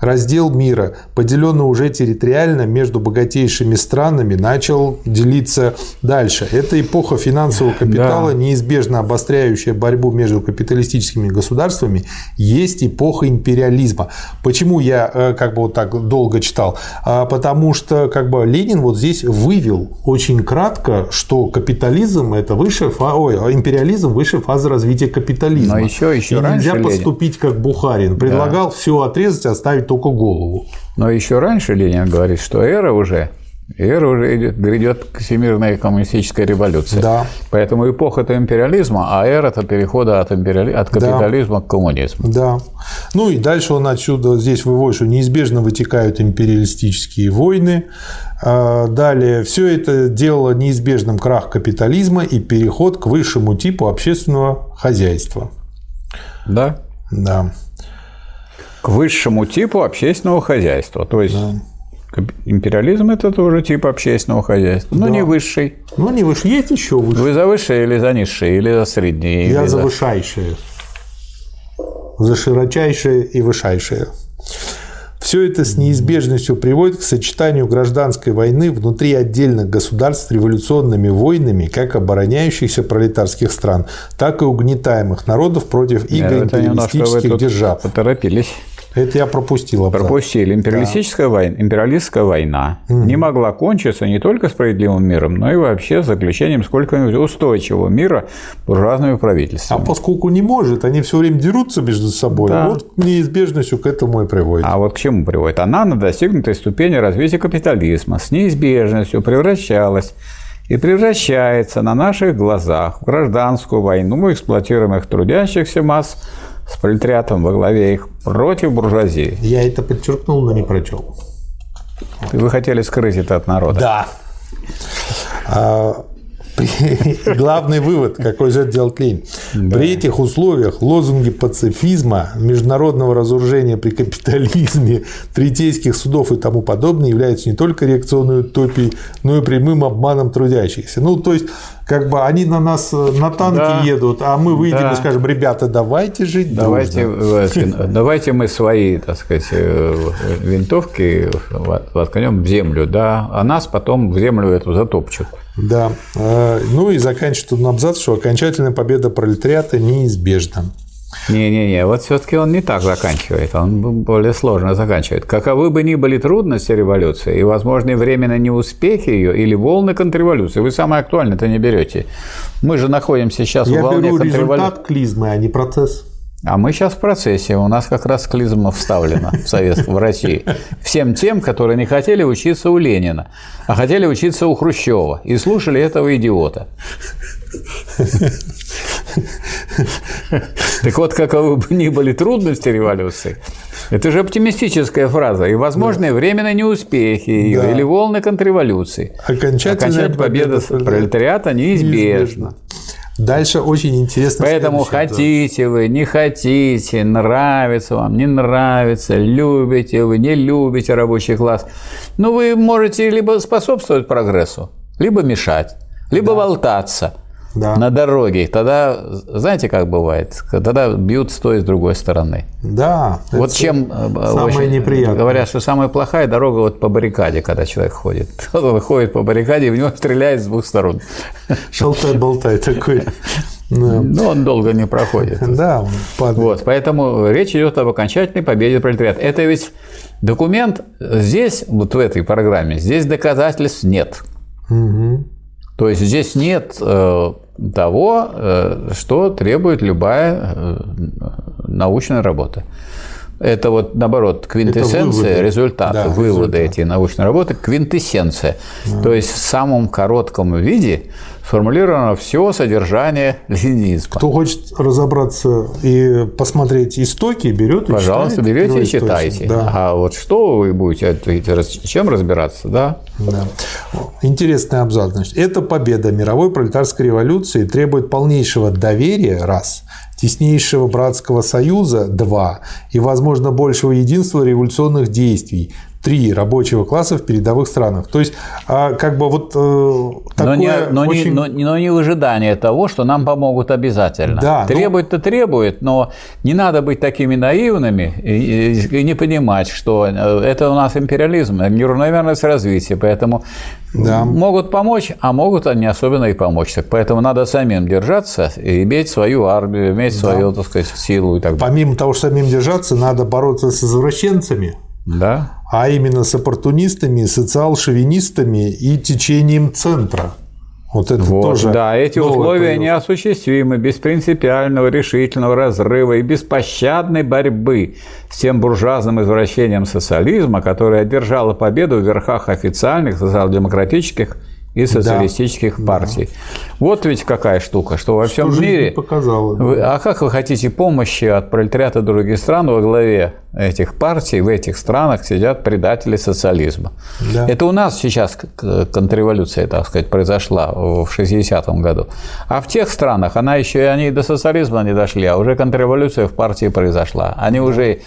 Раздел мира, поделенный уже территориально между богатейшими странами, начал делиться дальше. Это эпоха финансового капитала, да. неизбежно обостряющая борьбу между капиталистическими государствами, есть эпоха империализма. Почему я э, как бы вот так долго читал? А, потому что как бы Ленин вот здесь вывел очень кратко, что капитализм это фаза, ой, империализм высшая фаза развития капитализма. Но еще, еще И нельзя Ленин. поступить как Бухарин. Предлагал да. все отрезать, оставить только голову. Но еще раньше Ленин говорит, что эра уже Эра уже идет, грядет к всемирной коммунистической революции. Да. Поэтому эпоха это империализма, а эра это перехода от, империали... от капитализма да. к коммунизму. Да. Ну и дальше он отсюда здесь выводит, что неизбежно вытекают империалистические войны. А, далее все это делало неизбежным крах капитализма и переход к высшему типу общественного хозяйства. Да. Да к высшему типу общественного хозяйства. То есть да. империализм это тоже тип общественного хозяйства, но да. не высший. Ну, не высший, есть еще выше. Вы за высшее или за низшее, или за среднее? Я за высшайшее. За широчайшее и высшайшее. Все это с неизбежностью приводит к сочетанию гражданской войны внутри отдельных государств с революционными войнами как обороняющихся пролетарских стран, так и угнетаемых народов против иго империалистических держав. Поторопились. Это я пропустил. Абзац. Пропустили. Империалистическая, да. война, империалистская война угу. не могла кончиться не только справедливым миром, но и вообще заключением сколько-нибудь устойчивого мира буржуазными правительствами. А поскольку не может, они все время дерутся между собой, да. вот неизбежностью к этому и приводит. А вот к чему приводит? Она на достигнутой ступени развития капитализма с неизбежностью превращалась и превращается на наших глазах в гражданскую войну эксплуатируемых трудящихся масс с пролетариатом во главе их против буржуазии. Я это подчеркнул, но не прочел. Вы хотели скрыть это от народа. Да. А, Главный вывод, какой же делать лень. Да. При этих условиях лозунги пацифизма, международного разоружения при капитализме, третейских судов и тому подобное являются не только реакционной утопией, но и прямым обманом трудящихся. Ну, то есть, как бы они на нас э, на танке да. едут, а мы выйдем да. и скажем, ребята, давайте жить давайте, дружно. Давайте мы свои, так сказать, э, винтовки воткнем в землю, да, а нас потом в землю эту затопчут. Да. Э, ну и заканчивает он абзац, что окончательная победа пролетариата неизбежна. Не-не-не, вот все-таки он не так заканчивает, он более сложно заканчивает. Каковы бы ни были трудности революции и возможные временные неуспехи ее или волны контрреволюции, вы самое актуальное-то не берете. Мы же находимся сейчас Я в волне беру результат клизмы, а не процесс. А мы сейчас в процессе. У нас как раз клизма вставлена в Совет в России. Всем тем, которые не хотели учиться у Ленина, а хотели учиться у Хрущева и слушали этого идиота. Так вот, каковы бы ни были трудности революции, это же оптимистическая фраза. И возможные да. временные неуспехи ее, да. или волны контрреволюции. Окончательная, Окончательная победа, победа пролетариата неизбежна. неизбежна. Дальше очень интересно. Поэтому хотите вы, не хотите, нравится вам, не нравится, любите вы, не любите рабочий класс. Ну, вы можете либо способствовать прогрессу, либо мешать, либо да. болтаться – да. на дороге, тогда, знаете, как бывает, тогда бьют с той и с другой стороны. Да. Вот чем э, самое очень, неприятное. Говорят, что самая плохая дорога вот по баррикаде, когда человек ходит. Он выходит по баррикаде, и в него стреляет с двух сторон. Шалтай-болтай такой. Но ну, он долго не проходит. Да, он падает. Вот, поэтому речь идет об окончательной победе пролетариата. Это ведь документ здесь, вот в этой программе, здесь доказательств нет. Угу. То есть здесь нет э, того, э, что требует любая э, научная работа. Это вот, наоборот, квинтэссенция выводы. результата, да, выводы результат. эти научной работы, квинтэссенция. Да. То есть в самом коротком виде сформулировано все содержание ленинизма. Кто хочет разобраться и посмотреть истоки, берет и Пожалуйста, читает, берете и читайте. Да. А вот что вы будете, чем разбираться, да? да. Интересный абзац. Значит, эта победа мировой пролетарской революции требует полнейшего доверия, раз, теснейшего братского союза, два, и, возможно, большего единства революционных действий, три рабочего класса в передовых странах. То есть, а, как бы вот э, такое но не, но, очень... не, но, но не в ожидании того, что нам помогут обязательно. Да, Требует-то но... требует, но не надо быть такими наивными и, и не понимать, что э, это у нас империализм, неравномерность развития, поэтому да. могут помочь, а могут не особенно и помочь. Так поэтому надо самим держаться и иметь свою армию, иметь да. свою, так сказать, силу и так далее. Помимо того, что самим держаться, надо бороться с извращенцами, да. А именно с оппортунистами, социал-шовинистами и течением центра. Вот это вот, тоже. Да, эти условия появилось. неосуществимы без принципиального, решительного разрыва и беспощадной борьбы с тем буржуазным извращением социализма, которое одержало победу в верхах официальных социал-демократических и социалистических да, партий. Да. Вот ведь какая штука, что во всем мире... Показала, вы, а как вы хотите помощи от пролетариата других стран во главе этих партий, в этих странах сидят предатели социализма. Да. Это у нас сейчас контрреволюция, так сказать, произошла в 60-м году. А в тех странах она еще и они до социализма не дошли, а уже контрреволюция в партии произошла. Они да. уже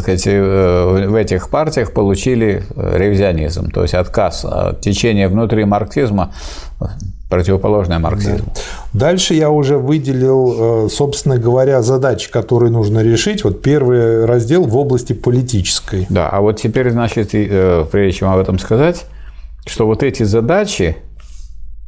сказать, э, в этих партиях получили э, ревизионизм, то есть отказ от течения внутри марксизма противоположное марксизму. Да. Дальше я уже выделил, э, собственно говоря, задачи, которые нужно решить. Вот первый раздел в области политической. Да, а вот теперь, значит, прежде чем об этом сказать, что вот эти задачи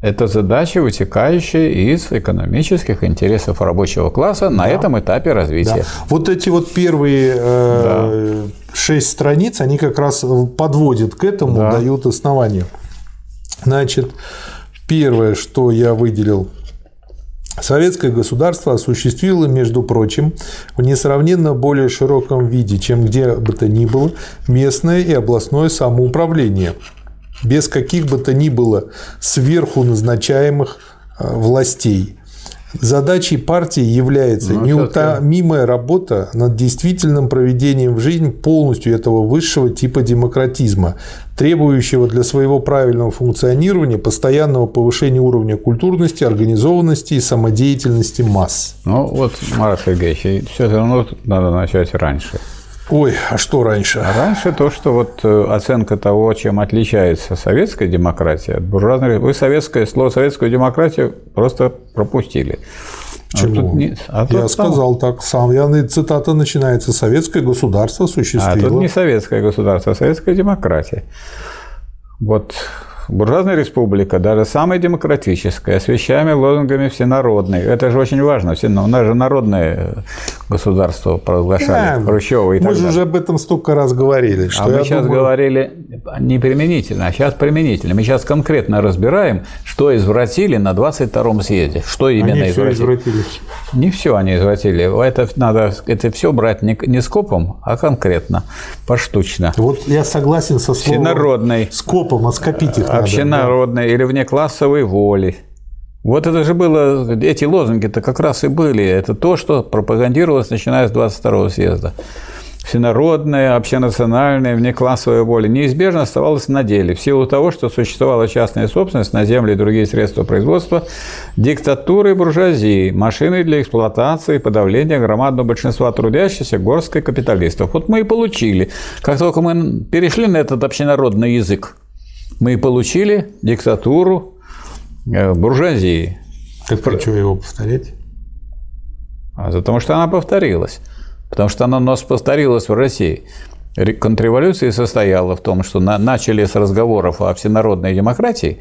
Это задача, вытекающая из экономических интересов рабочего класса на этом этапе развития. Да. Вот эти вот первые э, шесть страниц, они как раз подводят к этому, Да. дают основание. Значит, первое, что я выделил, Советское государство осуществило, между прочим, в несравненно более широком виде, чем где бы то ни было, местное и областное самоуправление, без каких бы то ни было сверху назначаемых э, властей. Задачей партии является Ну, неутомимая работа над действительным проведением в жизнь полностью этого высшего типа демократизма, требующего для своего правильного функционирования постоянного повышения уровня культурности, организованности и самодеятельности масс. Ну вот, Марат Сергеевич, все равно надо начать раньше. Ой, а что раньше? А раньше то, что вот э, оценка того, чем отличается советская демократия от буржуазной, вы советское слово советскую демократию просто пропустили. А Почему? тут не- а тут Я там- сказал так сам. Я, цитата начинается. Советское государство А осуществило. тут не советское государство, а советская демократия. Вот буржуазная республика, даже самая демократическая, освещаемая лозунгами всенародной. Это же очень важно. Все, ну, у нас же народное государство провозглашали, Да, Хрущева и Мы так же далее. уже об этом столько раз говорили. Что А мы сейчас думаю, говорили не применительно, а сейчас применительно. Мы сейчас конкретно разбираем, что извратили на 22-м съезде. Что именно они все извратили. извратили. Не все они извратили. Это надо это все брать не, не скопом, а конкретно, поштучно. Вот я согласен со словом Всенародной, скопом, а скопить их надо. общенародной или внеклассовой воли. Вот это же было, эти лозунги-то как раз и были. Это то, что пропагандировалось, начиная с 22-го съезда. Всенародная, общенациональная, внеклассовая воля неизбежно оставалась на деле в силу того, что существовала частная собственность на земли и другие средства производства, диктатуры буржуазии, машины для эксплуатации и подавления громадного большинства трудящихся горсткой капиталистов. Вот мы и получили. Как только мы перешли на этот общенародный язык, мы и получили диктатуру э, буржуазии. Так про что его повторять? А потому что она повторилась. Потому что она у нас повторилась в России. Ре- Контрреволюция состояла в том, что на- начали с разговоров о всенародной демократии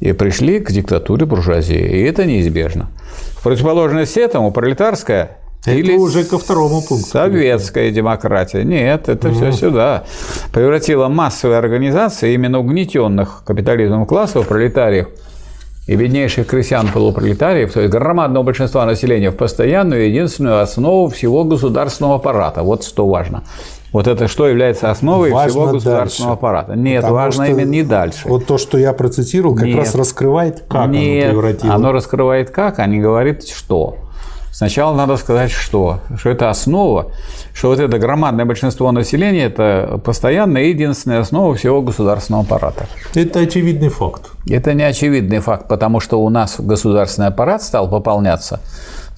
и пришли к диктатуре буржуазии. И это неизбежно. В противоположность этому пролетарская Это или уже ко второму пункту. Советская демократия. Нет, это все сюда. Превратила массовые организации именно угнетенных капитализмом классов, пролетариев и беднейших крестьян полупролетариев, то есть громадного большинства населения, в постоянную единственную основу всего государственного аппарата. Вот что важно. Вот это что является основой Важно всего государственного дальше. аппарата. Нет, Потому важно что именно не дальше. Вот то, что я процитировал, как Нет. раз раскрывает, как Нет, оно превратило. оно раскрывает как, а не говорит что. Сначала надо сказать, что. Что это основа, что вот это громадное большинство населения – это постоянная единственная основа всего государственного аппарата. Это очевидный факт. Это не очевидный факт, потому что у нас государственный аппарат стал пополняться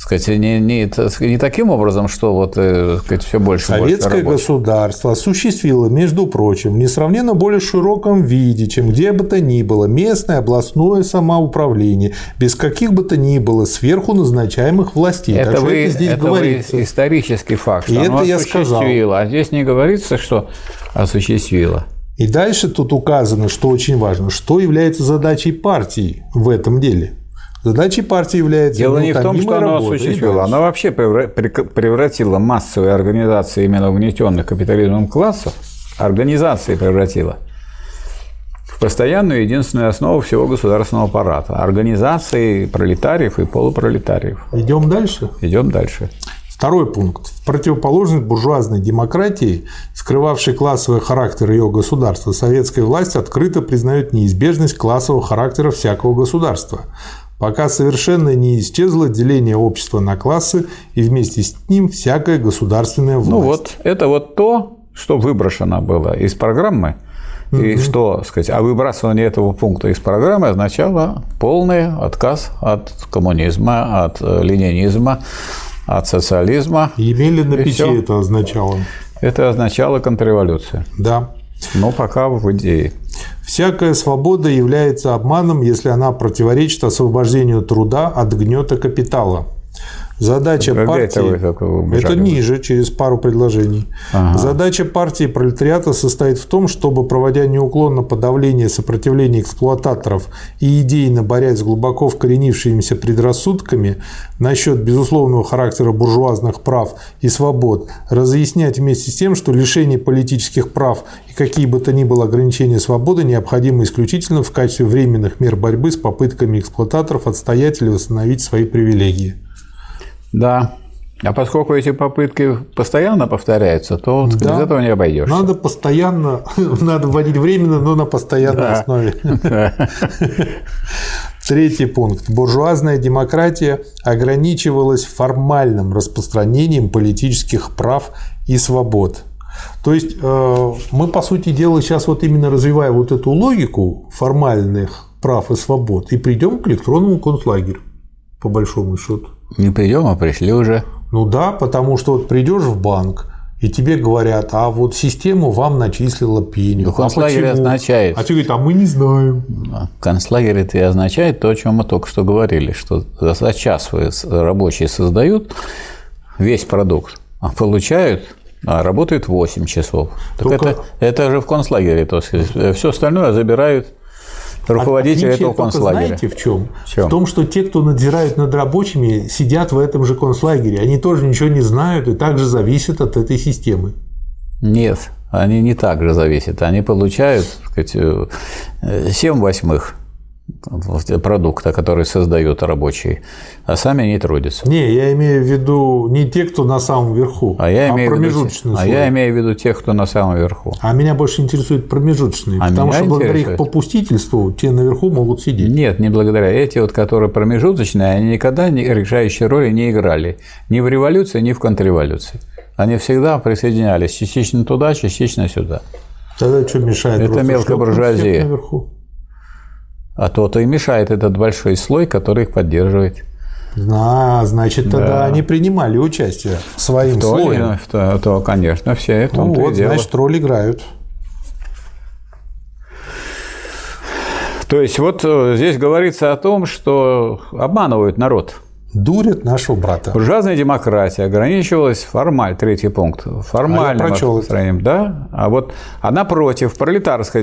сказать, не, не, так не таким образом, что вот, э, так сказать, все больше и больше Советское рабочих. государство осуществило, между прочим, в несравненно более широком виде, чем где бы то ни было, местное областное самоуправление, без каких бы то ни было сверху назначаемых властей. Так Это, что вы, это здесь это говорится. вы исторический факт, И что оно это я сказал. а здесь не говорится, что осуществило. И дальше тут указано, что очень важно, что является задачей партии в этом деле. Задачей партии является Дело не в том, что осуществило. дальше. Оно вообще превра- прек- превратило массовые организации именно угнетенных капитализмом классов, организации превратило в постоянную единственную основу всего государственного аппарата. Организации пролетариев и полупролетариев. Идем дальше. Идем дальше. Второй пункт. В противоположность буржуазной демократии, скрывавшей классовый характер ее государства, советская власть открыто признает неизбежность классового характера всякого государства, пока совершенно не исчезло деление общества на классы и вместе с ним всякая государственная власть. Ну вот, это вот то, что выброшено было из программы, и что, сказать, а выбрасывание этого пункта из программы означало полный отказ от коммунизма, от э, ленинизма, от социализма. Емеля на печи это означало. Это означало контрреволюцию. Да. Но пока в идее. Всякая свобода является обманом, если она противоречит освобождению труда от гнета капитала. Задача Когда партии... это ниже, через пару предложений. Ага. Задача партии пролетариата состоит в том, чтобы, проводя неуклонно подавление сопротивления эксплуататоров и идейно борясь с глубоко вкоренившимися предрассудками насчет безусловного характера буржуазных прав и свобод, разъяснять вместе с тем, что лишение политических прав и какие бы то ни было ограничения свободы необходимы исключительно в качестве временных мер борьбы с попытками эксплуататоров отстоять или восстановить свои привилегии. Да. А поскольку эти попытки постоянно повторяются, то Да. без этого не обойдешься. Надо постоянно, надо вводить временно, но на постоянной Да. основе. Третий пункт. Буржуазная демократия ограничивалась формальным распространением политических прав и свобод. То есть э, мы, по сути дела, сейчас вот именно развивая вот эту логику формальных прав и свобод и придем к электронному концлагерю, по большому счету. Не придем, а пришли уже. Ну да, потому что вот придешь в банк, и тебе говорят, а вот система вам начислила пеню. Ну, а концлагерь почему? означает- А тебе говорят, а мы не знаем. Концлагерь это и означает то, о чем мы только что говорили, что за час вы рабочие создают весь продукт, а получают, а работают 8 часов. Так Только- это, это же в концлагере. То есть все остальное забирают руководители Отличие этого концлагеря. знаете в чем? В чем? том, что те, кто надзирают над рабочими, сидят в этом же концлагере. Они тоже ничего не знают и также зависят от этой системы. Нет, они не так же зависят. Они получают так сказать, 7 восьмых продукта, который создают рабочие, а сами не трудятся. Не, я имею в виду не те, кто на самом верху, А я имею, в виду, а я имею в виду тех, кто на самом верху. А меня больше интересуют промежуточные, А потому что благодаря их интересует. попустительству те наверху могут сидеть. Нет, не благодаря. Эти вот, которые промежуточные, они никогда не, решающей роли не играли. Ни в революции, ни в контрреволюции. Они всегда присоединялись частично туда, частично сюда. Тогда что мешает? Это просто мелкая шлепнуть буржуазия. всех наверху? А то-то и мешает этот большой слой, который их поддерживает. А, значит, тогда они принимали участие своим То, слоем. то, то, конечно, все это Ну вот, дело. значит, роль играют. То есть вот э, здесь говорится о том, что обманывают народ. Дурят нашего брата. Буржуазная демократия ограничивалась формаль, третий пункт, формальным А прочел да? А вот а напротив, пролетарская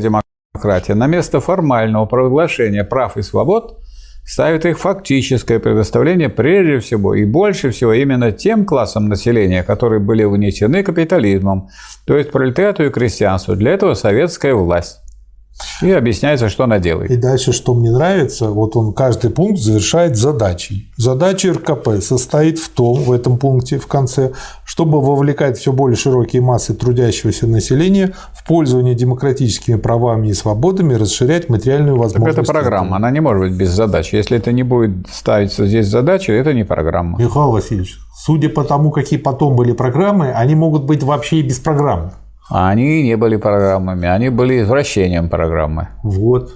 демократия на место формального провозглашения прав и свобод ставит их фактическое предоставление прежде всего и больше всего именно тем классам населения, которые были внесены капитализмом, то есть пролетариату и крестьянству. Для этого советская власть. И объясняется, что она делает. И дальше, что мне нравится, вот он каждый пункт завершает задачей. Задача РКП состоит в том, в этом пункте в конце, чтобы вовлекать все более широкие массы трудящегося населения в пользование демократическими правами и свободами, расширять материальную Так возможность. это программа, она не может быть без задачи. Если это не будет ставиться здесь задача, это не программа. Михаил Васильевич, судя по тому, какие потом были программы, они могут быть вообще и без программ. А они не были программами, они были извращением программы. Вот.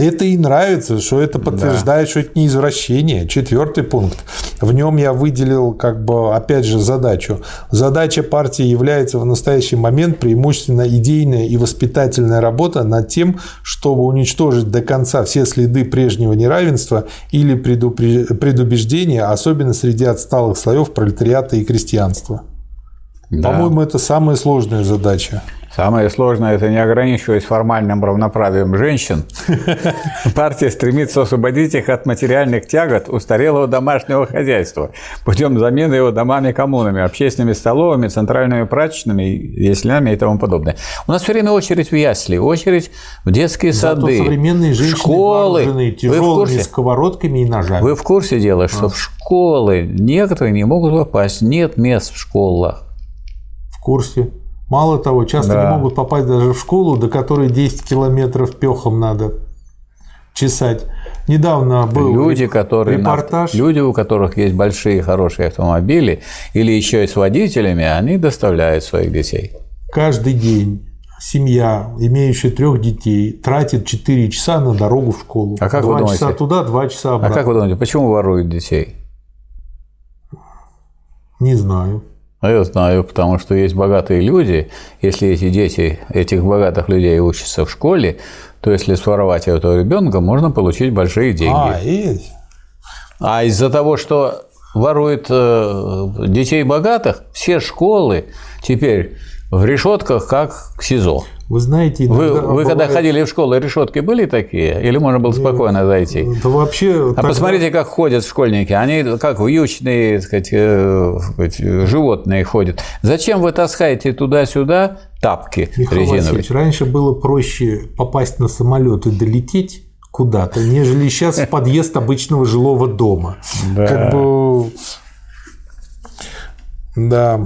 Это и нравится, что это подтверждает, что это не извращение. Четвертый пункт. В нем я выделил, как бы, опять же, задачу. Задача партии является в настоящий момент преимущественно идейная и воспитательная работа над тем, чтобы уничтожить до конца все следы прежнего неравенства или предупре- предубеждения, особенно среди отсталых слоев пролетариата и крестьянства. Да. По-моему, это самая сложная задача. Самое сложное – это не ограничиваясь формальным равноправием женщин. Партия стремится освободить их от материальных тягот устарелого домашнего хозяйства путем замены его домами-коммунами, общественными столовыми, центральными прачечными, яслями и тому подобное. У нас все время очередь в ясли, очередь в детские Зато сады, современные женщины школы. вооружены Вы в тяжелыми курсе? сковородками и ножами. Вы в курсе дела, что А. в школы некоторые не могут попасть, нет мест в школах. В курсе. Мало того, часто Да. не могут попасть даже в школу, до которой 10 километров пехом надо чесать. Недавно был Люди, которые на- репортаж. люди, у которых есть большие хорошие автомобили, или еще и с водителями, они доставляют своих детей. Каждый день семья, имеющая трех детей, тратит 4 часа на дорогу в школу. А как вы Два часа думаете? туда, два часа А обратно. как вы думаете, почему воруют детей? Не знаю. А я знаю, потому что есть богатые люди. Если эти дети этих богатых людей учатся в школе, то если своровать этого ребенка, можно получить большие деньги. А, есть. А из-за того, что ворует э, детей богатых, все школы теперь в решетках, как в СИЗО. Вы знаете, Вы, иногда вы когда бывает- ходили в школу, решетки были такие? Или можно было спокойно зайти? Да вообще... А тогда- посмотрите, как ходят школьники. Они как вьючные э, так сказать, животные ходят. Зачем вы таскаете туда-сюда тапки Михаил резиновые? Васильевич, раньше было проще попасть на самолет и долететь куда-то, нежели сейчас в подъезд обычного жилого дома. Да. Как бы... Да.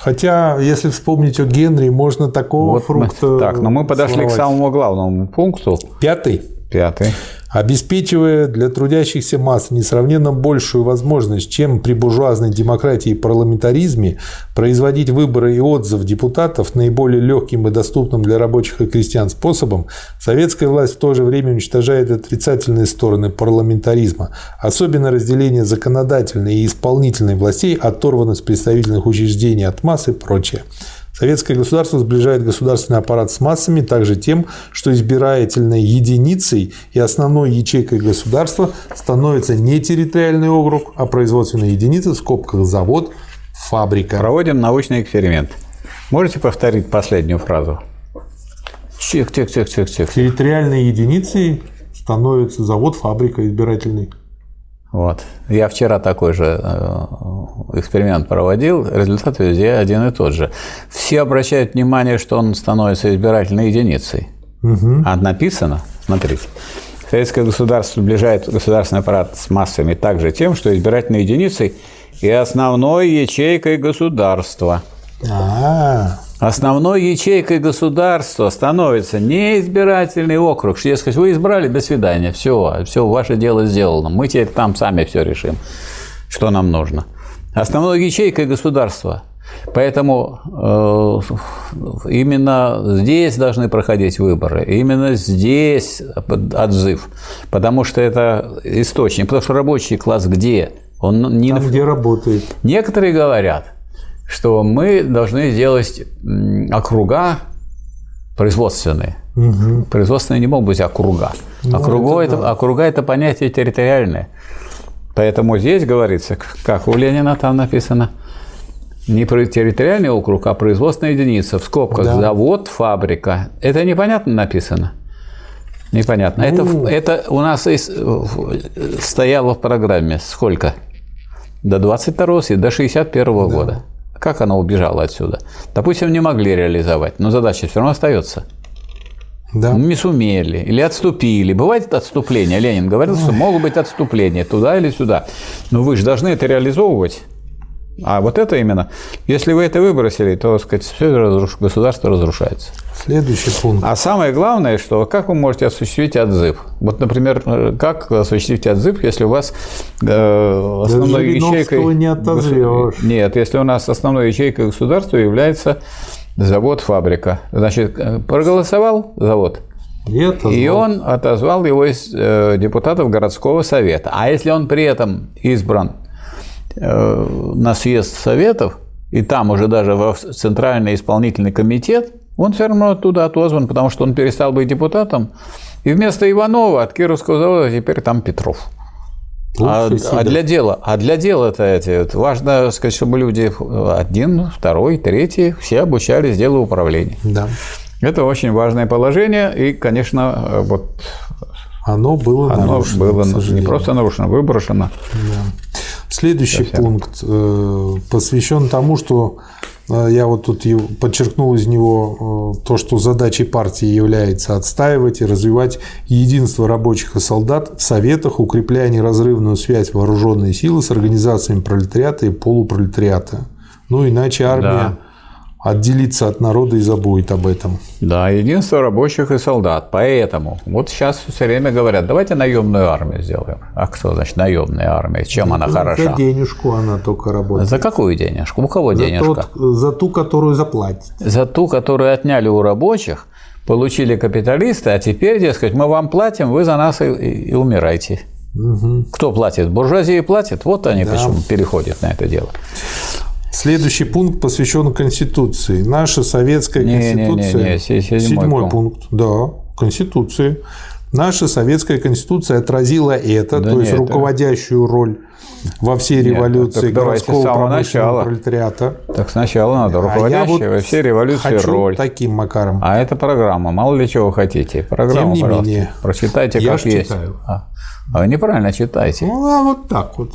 Хотя, если вспомнить о Генри, можно такого Вот мы- фрукта... так, но мы подошли к своровать. самому главному пункту. Пятый. Пятый. обеспечивая для трудящихся масс несравненно большую возможность, чем при буржуазной демократии и парламентаризме, производить выборы и отзыв депутатов наиболее легким и доступным для рабочих и крестьян способом, советская власть в то же время уничтожает отрицательные стороны парламентаризма, особенно разделение законодательной и исполнительной властей, оторванность представительных учреждений от масс и прочее. Советское государство сближает государственный аппарат с массами также тем, что избирательной единицей и основной ячейкой государства становится не территориальный округ, а производственная единица, в скобках завод, фабрика. Проводим научный эксперимент. Можете повторить последнюю фразу? Чих, чих, чих, чих, чих. Территориальной единицей становится завод, фабрика избирательный. Вот. Я вчера такой же э, эксперимент проводил, результат везде один и тот же. Все обращают внимание, что он становится избирательной единицей. А написано, смотрите, советское государство сближает государственный аппарат с массами также тем, что избирательной единицей и основной ячейкой государства. А, Основной ячейкой государства становится не избирательный округ. что, Дескать, вы избрали, до свидания, все, все, ваше дело сделано. Мы теперь там сами все решим, что нам нужно. Основной ячейкой государства. Поэтому э, именно здесь должны проходить выборы, именно здесь отзыв, потому что это источник, потому что рабочий класс где? Он не там, на где работает. Некоторые говорят, что мы должны сделать округа производственные. Производственные не могут быть округа. Округа это это, округа это понятие территориальное. Поэтому здесь говорится, как у Ленина там написано, не территориальный округ, а производственная единица. В скобках Да. завод, фабрика. Это непонятно написано. Непонятно. Это, Ну. это у нас в- стояло в программе сколько? До 22 и до 61 года. Как оно убежало отсюда? Допустим, не могли реализовать, но задача все равно остается. Да. Не сумели или отступили. Бывает отступление. Ленин говорил, что могут быть отступления туда или сюда. Но вы же должны это реализовывать. А вот это именно, если вы это выбросили, то, так сказать, все государство разрушается. Следующий пункт. А самое главное, что как вы можете осуществить отзыв? Вот, например, как осуществить отзыв, если у вас э, основной Жириновского ячейкой... не отозовешь. Нет, если у нас основной ячейкой государства является завод, фабрика. Значит, э, проголосовал завод, Нет, и он отозвал его из э, депутатов городского совета. А если он при этом избран на съезд советов, и там уже даже в Центральный исполнительный комитет, он все равно оттуда отозван, потому что он перестал быть депутатом. И вместо Иванова от Кировского завода теперь там Петров. А, а для дела, а для дела-то эти, важно сказать, чтобы люди один, второй, третий все обучались делу управления. Да. Это очень важное положение, и, конечно, э, вот Оно было оно нарушено, было не просто нарушено, выброшено. Следующий Совсем. пункт э, посвящен тому, что э, я вот тут подчеркнул из него э, то, что задачей партии является отстаивать и развивать единство рабочих и солдат в советах, укрепляя неразрывную связь вооруженной силы с организациями пролетариата и полупролетариата. Ну, иначе армия отделится от народа и забудет об этом. Да, единство рабочих и солдат. Поэтому вот сейчас все время говорят, давайте наемную армию сделаем. А кто, значит, наемная армия? Чем она За хороша? денежку она только работает. За какую денежку? У кого За, денежка? тот- за ту, которую заплатит. За ту, которую отняли у рабочих, получили капиталисты, а теперь, дескать, мы вам платим, вы за нас и, и- и умирайте. Кто платит? Буржуазия платит, вот они Да. почему переходят на это дело. Следующий пункт посвящен Конституции. Наша советская Не-не-не-не, Конституция. се- седьмой пункт. пункт. Да, Конституции. Наша советская конституция отразила это, Да то есть нет, руководящую роль во всей Нет, революции городского самого начала. пролетариата. Так сначала надо А я руководящая вот во всей революции хочу роль. таким макаром. А это программа. Мало ли чего вы хотите. Программа, Тем не пожалуйста. менее. Прочитайте, Я как есть. читаю. А, а вы неправильно читаете. Ну, а вот так вот.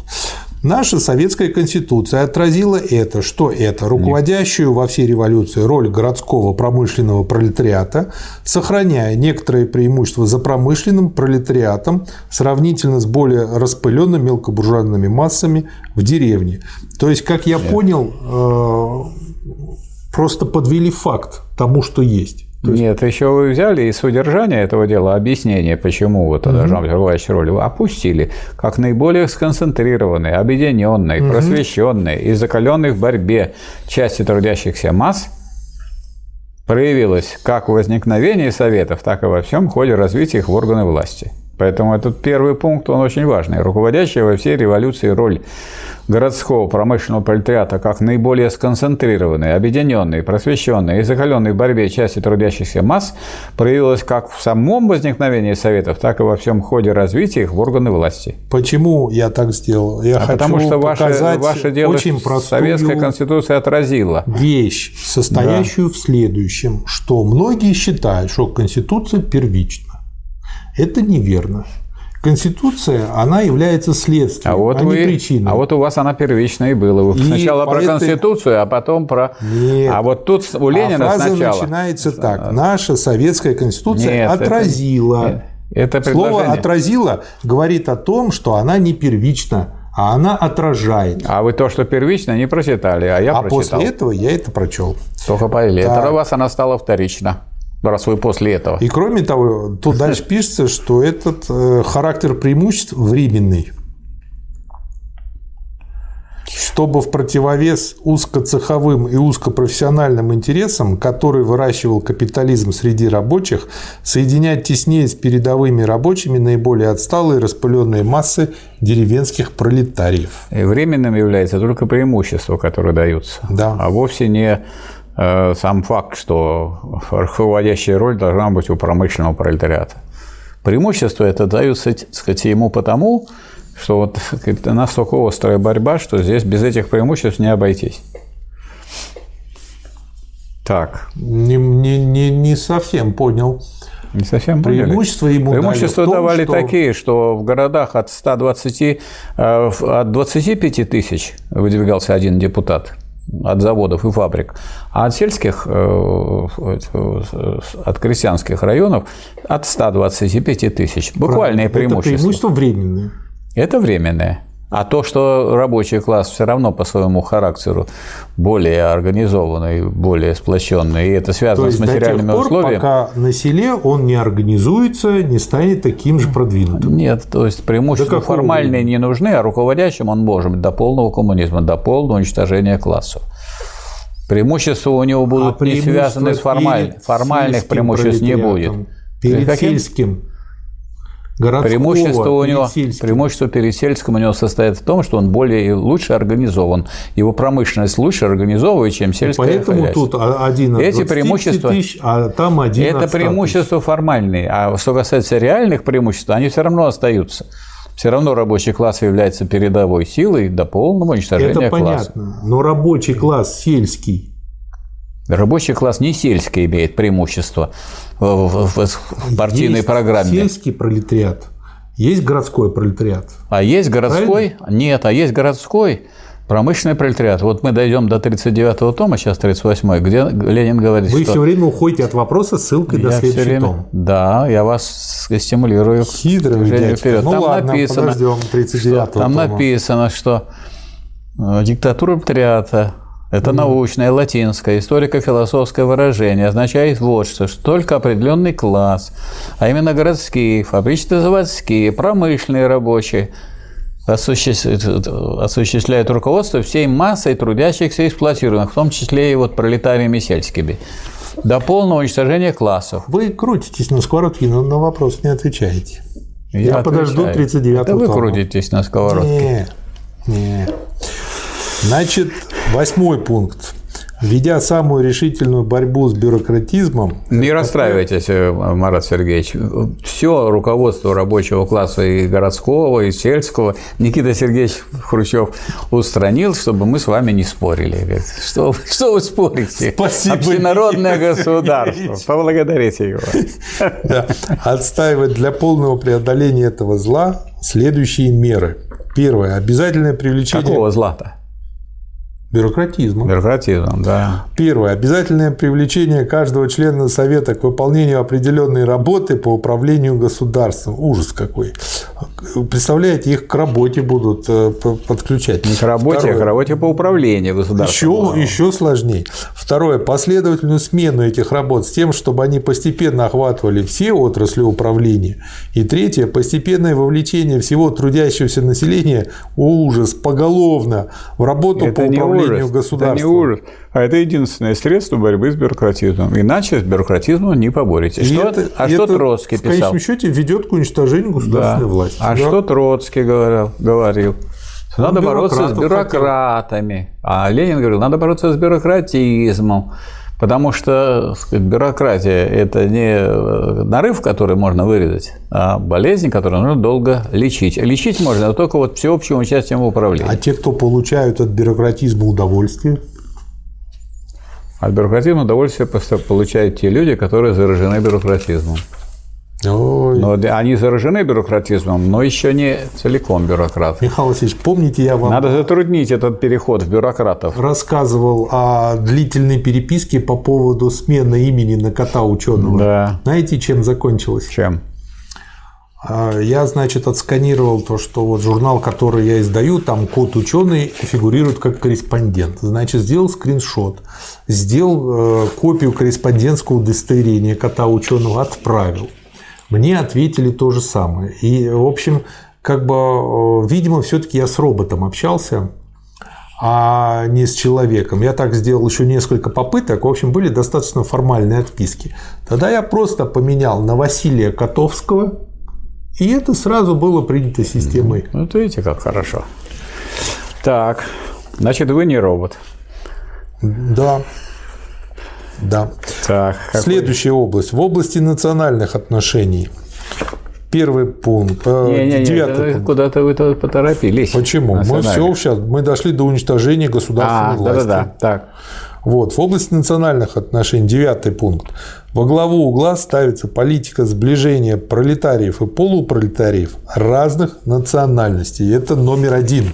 Наша советская конституция отразила это, что это руководящую во всей революции роль городского промышленного пролетариата, сохраняя некоторые преимущества за промышленным пролетариатом сравнительно с более распыленными мелкобуржуазными массами в деревне. То есть, как я понял, э, просто подвели факт тому, что есть. То есть, Нет, еще вы взяли из содержания этого дела объяснение, почему вот должна быть руководящая роль, вы опустили как наиболее сконцентрированные, объединенные, просвещенные и закаленные в борьбе части трудящихся масс проявилось как в возникновении советов, так и во всем ходе развития их в органы власти. Поэтому этот первый пункт, он очень важный. Руководящая во всей революции роль городского промышленного пролетариата как наиболее сконцентрированной, объединенной, просвещенной и закаленной в борьбе части трудящихся масс проявилась как в самом возникновении Советов, так и во всем ходе развития их в органы власти. Почему я так сделал? Я А хочу потому что ваше, ваше дело очень Советская Конституция отразила. вещь, состоящую в следующем, что многие считают, что Конституция первична. Это неверно. Конституция, она является следствием, А вот, а вы, не причиной. а вот у вас она первичная и была. Вы И сначала про Конституцию, а потом про... Нет. А вот тут у Ленина а фраза сначала... начинается так. Наша советская конституция Нет, это- отразила. Это Слово предложение. отразила говорит о том, что она не первична, а она отражает. А вы то, что первично, не прочитали, а я А прочитал. после этого я это прочел. Только. Так. Это у вас она стала вторично, раз вы после этого. И кроме того, тут дальше пишется, что этот э, характер преимуществ временный. Чтобы в противовес узкоцеховым и узкопрофессиональным интересам, который выращивал капитализм среди рабочих, соединять теснее с передовыми рабочими наиболее отсталые распыленные массы деревенских пролетариев. И временным является только преимущества, которые даются, Да. а вовсе не сам факт, что руководящая роль должна быть у промышленного пролетариата. Преимущества это даются, сказать, ему потому, что вот это настолько острая борьба, что здесь без этих преимуществ не обойтись. Так, Не, не, не, не совсем понял. не совсем поняли? Преимущества ему дали Преимущества в том, давали что- такие, что в городах от 120, э, от 25 тысяч выдвигался один депутат от заводов и фабрик, а от сельских, э, э, от крестьянских районов от 125 тысяч. Буквальные Это преимущества. преимущества временные. Это временное. А то, что рабочий класс все равно по своему характеру более организованный, более сплоченный, и это То связано есть с до тех материальными пор, условиями. пока на селе он не организуется, не станет таким же продвинутым. Нет, то есть преимущества формальные времени? не нужны, а руководящим он может быть до полного коммунизма, до полного уничтожения классов. Преимущества у него будут не преимущества связаны с формаль... перед формальных преимуществ не будет. Перед Каким? сельским. Городского, Преимущество у него, преимущество перед сельским у него состоит в том, что он более и лучше организован. Его промышленность лучше организовывает, чем сельское Поэтому хозяйство. тут один от Эти 25 преимущества- тысяч, а там один Это от 100 тысяч. преимущества формальные. А что касается реальных преимуществ, они все равно остаются. Все равно рабочий класс является передовой силой до полного уничтожения Это класса. понятно. Но рабочий класс сельский, Рабочий класс не сельский имеет преимущество в, в- в- партийной есть программе. сельский пролетариат, есть городской пролетариат. А есть городской? Нет, а есть городской промышленный пролетариат. Вот мы дойдем до 39-го тома, сейчас 38-й, где Ленин говорит, Вы что... все время уходите от вопроса ссылкой на я следующий время- том. Да, я вас стимулирую. Хитрый дядька. вперед. Ну Там ладно, написано, подождем 39-го что, там тома. написано, что э, диктатура пролетариата это научное, латинское, историко-философское выражение, означает вот что, что только определенный класс, а именно городские, фабрично-заводские, промышленные рабочие, осуществляют, осуществляют руководство всей массой трудящихся и эксплуатируемых, в том числе и вот пролетариями сельскими, до полного уничтожения классов. Вы крутитесь на сковородке, но на вопрос не отвечаете. Я, подожду отвечаю. 39-го Это вы тома. крутитесь на сковородке. Не, не. Значит, восьмой пункт. Ведя самую решительную борьбу с бюрократизмом... Не расстраивайтесь, э, Марат Сергеевич. Все руководство рабочего класса и городского, и сельского Никита Сергеевич Хрущев устранил, чтобы мы с вами не спорили. Что, что вы спорите? Спасибо, Общенародное государство. Поблагодарите его. Да. Отстаивать для полного преодоления этого зла следующие меры. Первое. Обязательное привлечение... Какого зла-то? Бюрократизма. Бюрократизм, да. Первое. Обязательное привлечение каждого члена Совета к выполнению определенной работы по управлению государством. Ужас какой. Представляете, их к работе будут э, подключать. Не к работе, Второе. а к работе по управлению государством. Еще, еще сложнее. Второе. Последовательную смену этих работ с тем, чтобы они постепенно охватывали все отрасли управления. И третье. Постепенное вовлечение всего трудящегося населения, ужас, поголовно в работу Это по управлению ужас, государством. Это не ужас, а это единственное средство борьбы с бюрократизмом. Иначе с бюрократизмом не поборетесь. И Что, это, а что это, Троцкий в писал? конечном счете ведет к уничтожению государственной Да. власти. А Да. что Троцкий говорил? говорил? Надо Он бороться с бюрократами. А Ленин говорил, надо бороться с бюрократизмом. Потому что сказать, бюрократия – это не э, нарыв, который можно вырезать, а болезнь, которую нужно долго лечить. Лечить можно только вот всеобщим участием в управлении. А те, кто получают от бюрократизма удовольствие, От бюрократизма удовольствие получают те люди, которые заражены бюрократизмом. Ой, Но они заражены бюрократизмом, но еще не целиком бюрократы. Михаил Васильевич, помните, я вам Надо затруднить этот переход в бюрократов. рассказывал о длительной переписке по поводу смены имени на кота ученого. Да. Знаете, чем закончилось? Чем? А, Я, значит, отсканировал то, что вот журнал, который я издаю, там кот ученый фигурирует как корреспондент. Значит, сделал скриншот, сделал э, копию корреспондентского удостоверения кота ученого, отправил. Мне ответили то же самое. И, в общем, как бы, э, видимо, все-таки я с роботом общался, а не с человеком. Я так сделал еще несколько попыток. В общем, были достаточно формальные отписки. Тогда я просто поменял на Василия Котовского, и это сразу было принято системой. Вот видите, как хорошо. Так, значит, вы не робот. Да. Да. Так, какой- Следующая область. В области национальных отношений. Первый пункт. э, Не-не-не, девятый это пункт. куда-то вы тут поторопились. Почему? Мы все сейчас, мы дошли до уничтожения государственной А, власти. да-да-да. Так. Вот. В области национальных отношений, девятый пункт. Во главу угла ставится политика сближения пролетариев и полупролетариев разных национальностей. Это номер один.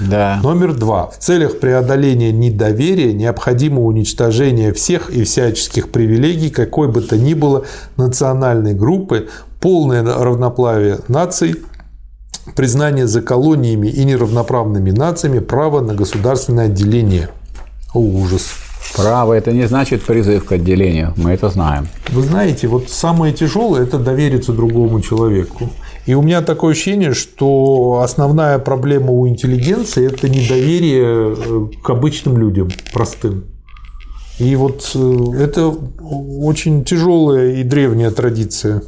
Да. Номер два. В целях преодоления недоверия необходимо уничтожение всех и всяческих привилегий какой бы то ни было национальной группы, полное равноправие наций, признание за колониями и неравноправными нациями права на государственное отделение. О, ужас. Право – это не значит призыв к отделению. Мы это знаем. Вы знаете, вот самое тяжелое – это довериться другому человеку. И у меня такое ощущение, что основная проблема у интеллигенции – это недоверие э, к обычным людям, простым. И вот э, это очень тяжелая и древняя традиция.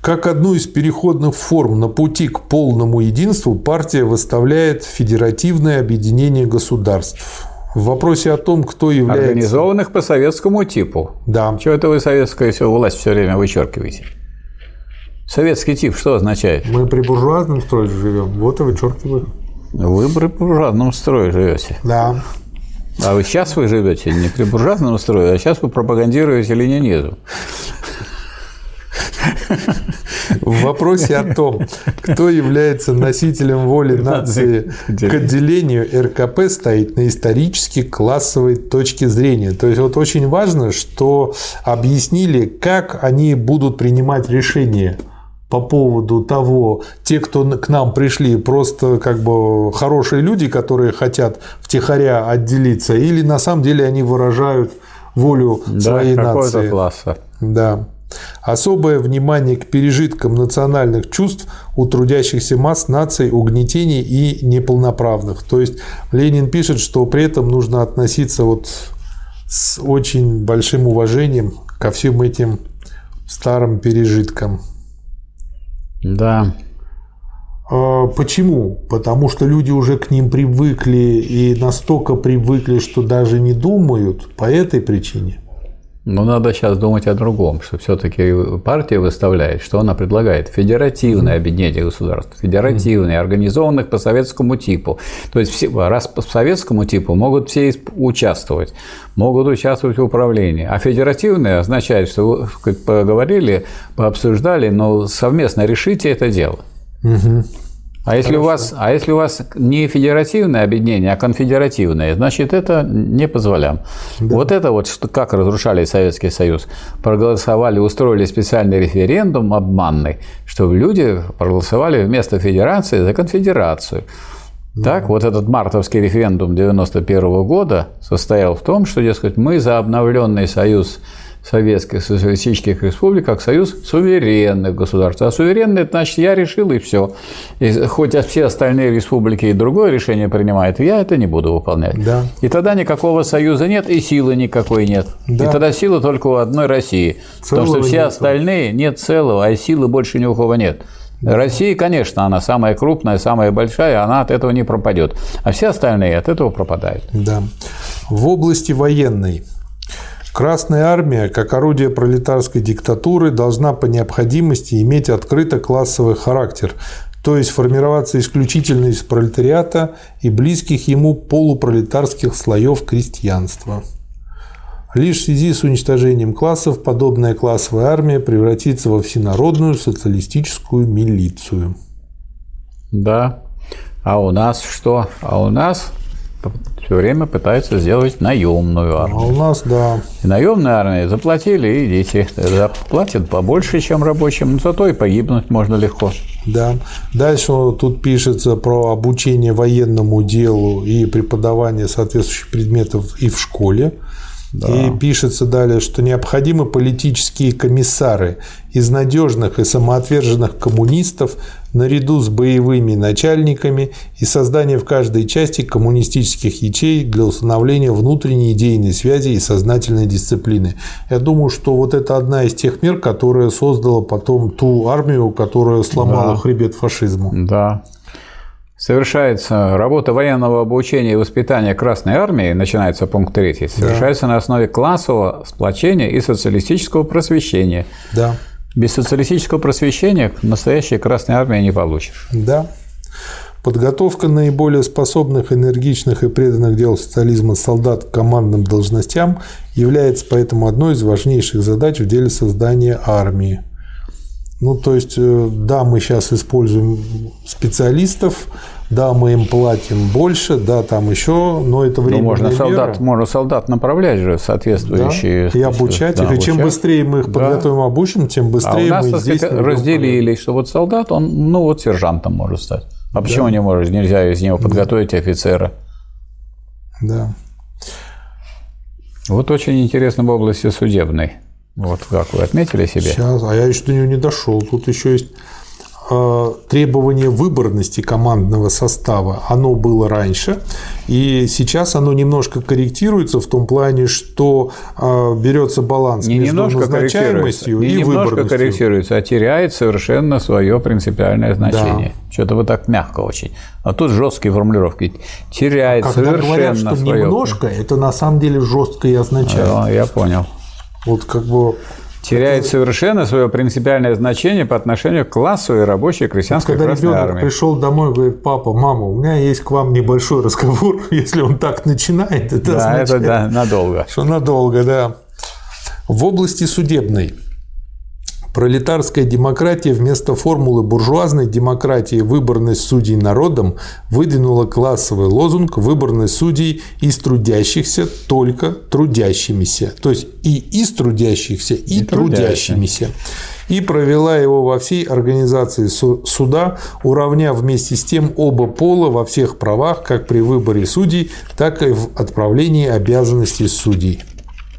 Как одну из переходных форм на пути к полному единству партия выставляет федеративное объединение государств. В вопросе о том, кто является... Организованных по советскому типу. Да, Чего это вы советскую власть все время вычеркиваете? Советский тип что означает? мы при буржуазном строе живем, вот и вычеркиваю. Вы при буржуазном строе живете. Да. А вы сейчас вы живете не при буржуазном строе, а сейчас вы пропагандируете ленинизм. В вопросе о том, кто является носителем воли нации к отделению, РКП стоит на исторически классовой точке зрения. То есть вот очень важно, что объяснили, как они будут принимать решения по поводу того, те, кто к нам пришли, просто как бы хорошие люди, которые хотят втихаря отделиться, или на самом деле они выражают волю своей да, какого-то нации. класса. Да. Особое внимание к пережиткам национальных чувств у трудящихся масс наций, угнетений и неполноправных. То есть Ленин пишет, что при этом нужно относиться вот с очень большим уважением ко всем этим старым пережиткам. Да. А, почему? Потому что люди уже к ним привыкли и настолько привыкли, что даже не думают по этой причине. Но надо сейчас думать о другом, что все-таки партия выставляет, что она предлагает федеративное объединение государств, федеративное, организованных по советскому типу. То есть все, раз по советскому типу могут все участвовать, могут участвовать в управлении. А федеративное означает, что вы как поговорили, пообсуждали, но совместно решите это дело. Угу. А если, у вас, а если у вас не федеративное объединение, а конфедеративное, значит, это не позволяем. Да. Вот это вот, что, как разрушали Советский Союз. Проголосовали, устроили специальный референдум обманный, чтобы люди проголосовали вместо федерации за конфедерацию. Так, вот этот мартовский референдум 91 года состоял в том, что, дескать, мы за обновленный союз Советских Социалистических Республик как союз суверенных государств. А суверенный, это значит, я решил и все. И хоть все остальные республики и другое решение принимают, я это не буду выполнять. Да. И тогда никакого союза нет, и силы никакой нет. Да. И тогда сила только у одной России. Целого потому что все нет. остальные нет целого, а силы больше ни у кого нет. Да. Россия, конечно, она самая крупная, самая большая, она от этого не пропадет. А все остальные от этого пропадают. Да. В области военной Красная армия, как орудие пролетарской диктатуры, должна по необходимости иметь открыто классовый характер, то есть формироваться исключительно из пролетариата и близких ему полупролетарских слоев крестьянства. Лишь в связи с уничтожением классов подобная классовая армия превратится во всенародную социалистическую милицию. Да. А у нас что? А у нас все время пытаются сделать наемную армию. А у нас, да. И наемная армия заплатили, и идите. Заплатят побольше, чем рабочим, но зато и погибнуть можно легко. Да. Дальше тут пишется про обучение военному делу и преподавание соответствующих предметов и в школе. Да. И пишется далее, что необходимы политические комиссары из надежных и самоотверженных коммунистов наряду с боевыми начальниками и создание в каждой части коммунистических ячеек для установления внутренней идейной связи и сознательной дисциплины. Я думаю, что вот это одна из тех мер, которая создала потом ту армию, которая сломала да. хребет фашизму. Да, Совершается работа военного обучения и воспитания Красной Армии, начинается пункт 3, совершается да. на основе классового сплочения и социалистического просвещения. Да. Без социалистического просвещения настоящей Красной Армии не получишь. Да. Подготовка наиболее способных, энергичных и преданных дел социализма солдат к командным должностям является поэтому одной из важнейших задач в деле создания армии. Ну, то есть, э, да, мы сейчас используем специалистов, да, мы им платим больше, да, там еще, но это время. Ну, можно солдат, можно солдат направлять же соответствующие. Да, и обучать да, их. И чем быстрее мы их подготовим, да. обучим, тем быстрее а у нас, мы здесь разделили, что вот солдат, он, ну вот сержантом может стать. А почему да. не может? Нельзя из него подготовить да. офицера. Да. Вот очень интересно в области судебной. Вот как вы отметили себе? Сейчас, а я еще до нее не дошел. Тут еще есть Э, требование выборности командного состава, оно было раньше, и сейчас оно немножко корректируется в том плане, что э, берется баланс не между назначаемостью не и немножко выборностью. корректируется, а теряет совершенно свое принципиальное значение. Да. Что-то вы так мягко очень. А тут жесткие формулировки. Теряет а Когда совершенно говорят, что свое... немножко, это на самом деле жестко и означает. А, я понял. Вот как бы теряет совершенно свое принципиальное значение по отношению к классу и рабочей крестьянской вот, когда Красной ребенок армии. пришел домой и говорит, папа, мама, у меня есть к вам небольшой разговор, если он так начинает, это да, означает, это да, надолго. Что надолго, да. В области судебной Пролетарская демократия вместо формулы буржуазной демократии «выборность судей народом» выдвинула классовый лозунг «выборность судей из трудящихся только трудящимися». То есть и из трудящихся, и, и трудящимися. И провела его во всей организации суда, уравняв вместе с тем оба пола во всех правах, как при выборе судей, так и в отправлении обязанностей судей.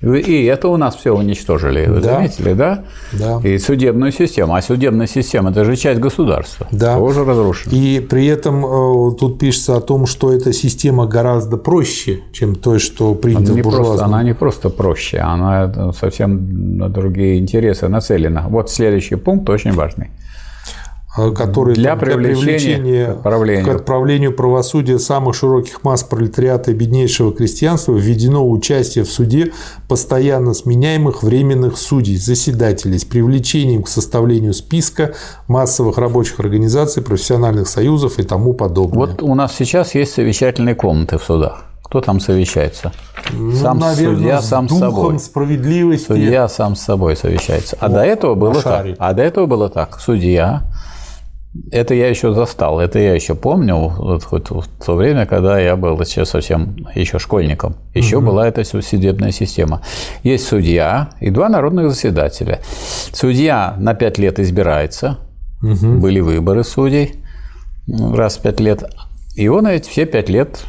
И это у нас все уничтожили, вы да. заметили, да? Да. И судебную систему. А судебная система – это же часть государства. Да. Тоже разрушена. И при этом э, тут пишется о том, что эта система гораздо проще, чем то, что принято она буржуазном. Она не просто проще, она совсем на другие интересы нацелена. Вот следующий пункт очень важный. Э, который Для там, привлечения к отправлению. к отправлению правосудия самых широких масс пролетариата и беднейшего крестьянства введено участие в суде постоянно сменяемых временных судей, заседателей с привлечением к составлению списка массовых рабочих организаций, профессиональных союзов и тому подобное. Вот у нас сейчас есть совещательные комнаты в судах. Кто там совещается? Ну, сам наверное, судья с сам с собой. справедливости. Судья сам с собой совещается. А до этого было Машари. так. А до этого было так. Судья. Это я еще застал, это я еще помню, вот, хоть в то время, когда я был еще совсем еще школьником. Еще была эта судебная система. Есть судья и два народных заседателя. Судья на пять лет избирается, были выборы судей раз в пять лет. И он эти все пять лет,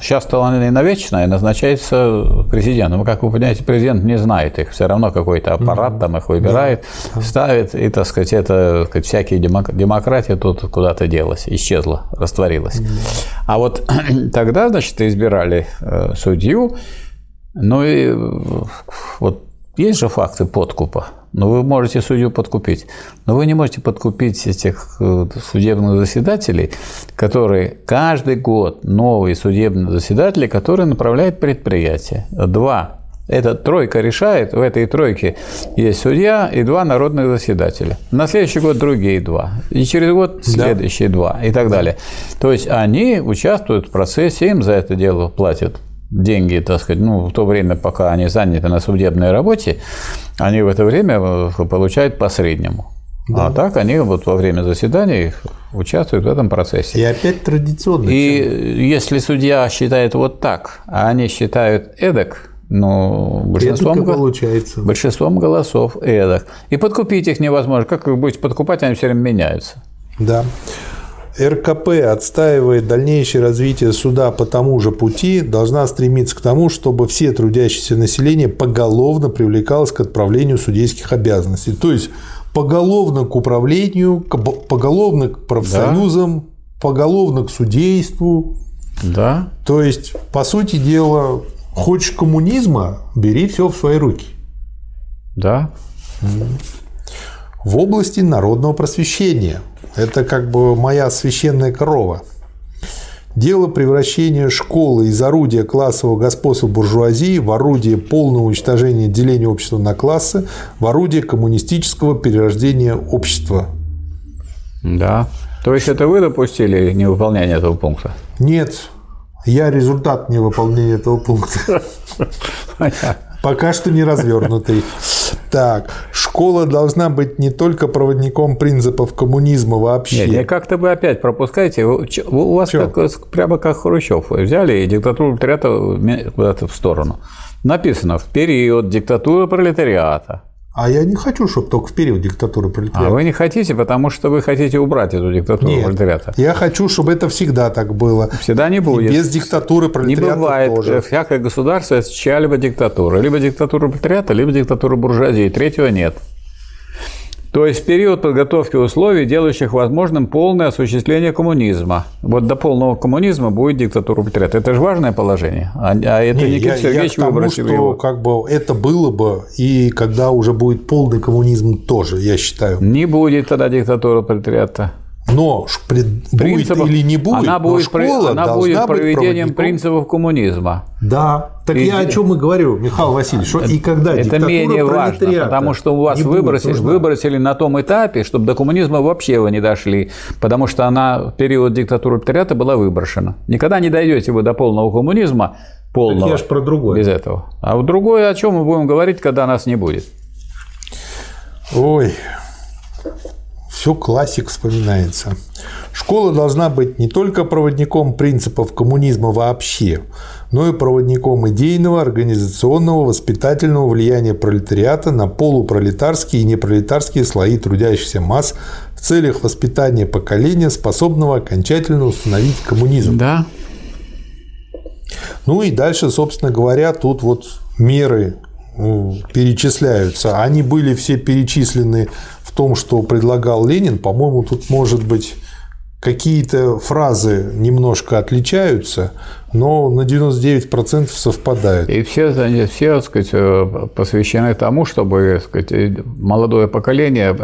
сейчас-то он и навечно, и назначается президентом. Ну, как вы понимаете, президент не знает их, все равно какой-то аппарат там их выбирает, ставит, и, так сказать, это, так сказать, всякие демок- демократия тут куда-то делась, исчезла, растворилась. А вот тогда, значит, избирали э, судью, ну и э, вот есть же факты подкупа. Но вы можете судью подкупить. Но вы не можете подкупить этих э, судебных заседателей, которые каждый год новые судебные заседатели, которые направляют предприятие. Два. Эта тройка решает, в этой тройке есть судья и два народных заседателя. На следующий год другие два. И через год следующие два. И так далее. То есть они участвуют в процессе, им за это дело платят деньги, так сказать, ну, в то время, пока они заняты на судебной работе, они в это время э, получают по среднему. А так они вот во время заседаний участвуют в этом процессе. И опять традиционно. И если судья считает вот так, а они считают эдак, ну, большинством, го- получается. большинством голосов эдак. И подкупить их невозможно. Как их будете подкупать, они все время меняются. Да. РКП отстаивает дальнейшее развитие суда по тому же пути, должна стремиться к тому, чтобы все трудящиеся население поголовно привлекалось к отправлению судейских обязанностей. То есть поголовно к управлению, поголовно к профсоюзам, поголовно к судейству. Да. То есть, по сути дела, хочешь коммунизма, бери все в свои руки. Да. в области народного просвещения. Это как бы моя священная корова. Дело превращения школы из орудия классового господства буржуазии в орудие полного уничтожения деления общества на классы, в орудие коммунистического перерождения общества. Да. То есть это вы допустили невыполнение этого пункта? Нет, я результат невыполнения этого пункта. Пока что не развернутый. Так, школа должна быть не только проводником принципов коммунизма вообще. Нет, не как-то вы опять пропускаете. Вы- У вас Чё? как, прямо как Хрущев. Вы взяли и диктатуру пролетариата куда-то в сторону. Написано в период диктатуры пролетариата. А я не хочу, чтобы только в период диктатуры А пролетариата. вы не хотите, потому что вы хотите убрать эту диктатуру Нет, пролетариата. я хочу, чтобы это всегда так было. Всегда не И будет. без диктатуры Не пролетариата бывает. тоже. Всякое государство – это чья-либо диктатура. Либо диктатура пролетариата, либо диктатура буржуазии. Третьего нет. То есть в период подготовки условий, делающих возможным полное осуществление коммунизма. Вот до полного коммунизма будет диктатура пролетариата. Это же важное положение. А, а это Не, Никита я, я Сергеевич к тому, что его. как бы это было бы, и когда уже будет полный коммунизм тоже, я считаю. Не будет тогда диктатуры пролетариата. Но пред- будет Принципов- или не будет, она будет, школа она будет быть проведением проводником. принципов коммунизма. Да. Так И- я о чем и говорю, Михаил Васильевич, что и когда Это менее важно, потому что у вас не будет выбросили, выбросили на том этапе, чтобы до коммунизма вообще вы не дошли, потому что она в период диктатуры пролетариата была выброшена. Никогда не дойдете вы до полного коммунизма, полного, я ж про другое. без этого. А вот другое, о чем мы будем говорить, когда нас не будет. Ой, все классик вспоминается. Школа должна быть не только проводником принципов коммунизма вообще, но и проводником идейного, организационного, воспитательного влияния пролетариата на полупролетарские и непролетарские слои трудящихся масс в целях воспитания поколения, способного окончательно установить коммунизм. Да. Ну и дальше, собственно говоря, тут вот меры перечисляются. Они были все перечислены в том, что предлагал Ленин. По-моему, тут может быть какие-то фразы немножко отличаются, но на 99% совпадают. И все, они все так сказать, посвящены тому, чтобы так сказать, молодое поколение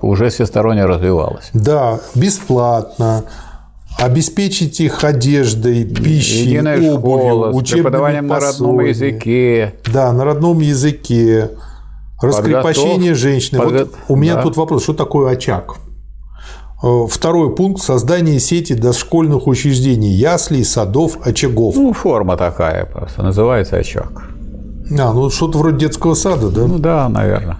уже всесторонне развивалось. Да, бесплатно, обеспечить их одеждой, пищей, Единая обувью, школа, учебными на родном языке. Да, на родном языке. Раскрепощение Подготов- женщины. подго- Вот у меня да. тут вопрос, что такое очаг? Э, Второй пункт – создание сети дошкольных учреждений, яслей, садов, очагов. Ну, форма такая просто, называется очаг. А, ну что-то вроде детского сада, да? Ну да, наверное.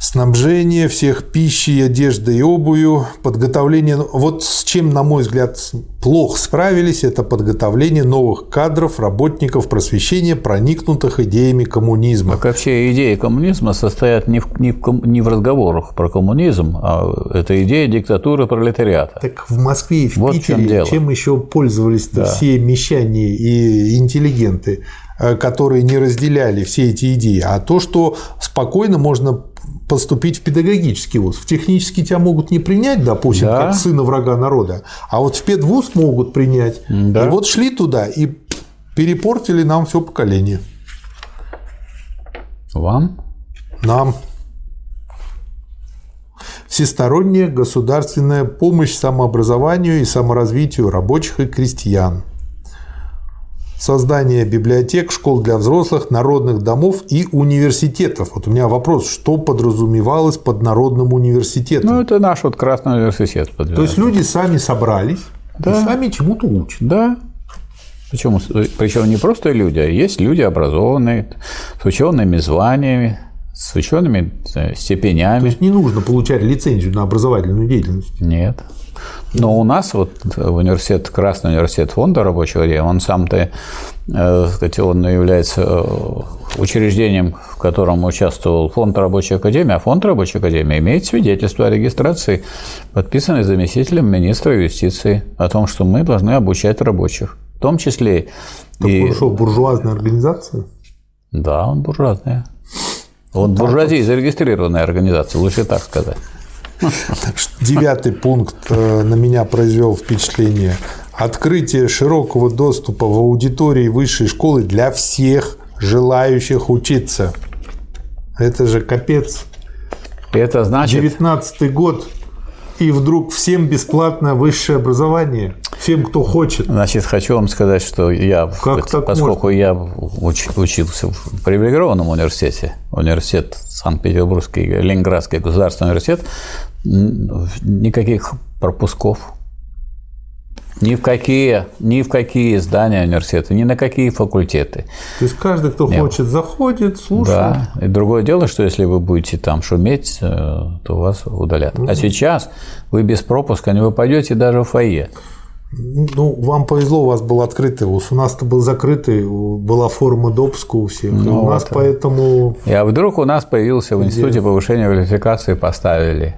Снабжение всех пищей, одеждой и обувью, подготовление... Вот с чем, на мой взгляд, плохо справились, это подготовление новых кадров, работников просвещения, проникнутых идеями коммунизма. Так вообще идеи коммунизма состоят не в, не, в, ком- не в разговорах про коммунизм, а это идея диктатуры пролетариата. Так в Москве и в Вот чем Питере дело. чем еще пользовались-то все мещане и интеллигенты, э, которые не разделяли все эти идеи, а то, что спокойно можно поступить в педагогический вуз. В технический тебя могут не принять, допустим, Да. как сына врага народа, а вот в педвуз могут принять. Да. И вот шли туда и перепортили нам все поколение. Вам? Нам. Всесторонняя государственная помощь самообразованию и саморазвитию рабочих и крестьян. Создание библиотек, школ для взрослых, народных домов и университетов. Вот у меня вопрос, что подразумевалось под народным университетом? Ну, это наш вот Красный университет. То есть люди сами собрались Да. и сами чему-то учат. Да. Причем, причем не просто люди, а есть люди образованные, с учеными званиями, с учеными э, То степенями. есть не нужно получать лицензию на образовательную деятельность. Нет. Но у нас вот в университет, Красный университет фонда рабочего дня, он сам-то, э, сказать, он является э, учреждением, в котором участвовал фонд рабочей академии, а фонд рабочей академии имеет свидетельство о регистрации, подписанное заместителем министра юстиции, о том, что мы должны обучать рабочих. В том числе Так и... что, буржуазная организация? Да, он буржуазная. Он буржуазия зарегистрированная организация, лучше так сказать. Девятый пункт э, на меня произвел впечатление. Открытие широкого доступа в аудитории высшей школы для всех желающих учиться. Это же капец. Это значит, 19 год, и вдруг всем бесплатное высшее образование. Всем, кто хочет. Значит, хочу вам сказать, что я, Как так поскольку я уч- учился в привилегированном университете, университет Санкт-Петербургский, Ленинградский государственный университет, никаких пропусков. Ни в какие, ни в какие здания университета, ни на какие факультеты. То есть каждый, кто Нет. хочет, заходит, слушает. Да. И другое дело, что если вы будете там шуметь, э, то вас удалят. А сейчас вы без пропуска не попадете даже в фойе. Ну, вам повезло, у вас был открытый вуз. У нас-то был закрытый, была форма допуска у всех. Ну, у нас вот. поэтому И а вдруг у нас появился в Институте повышения квалификации, поставили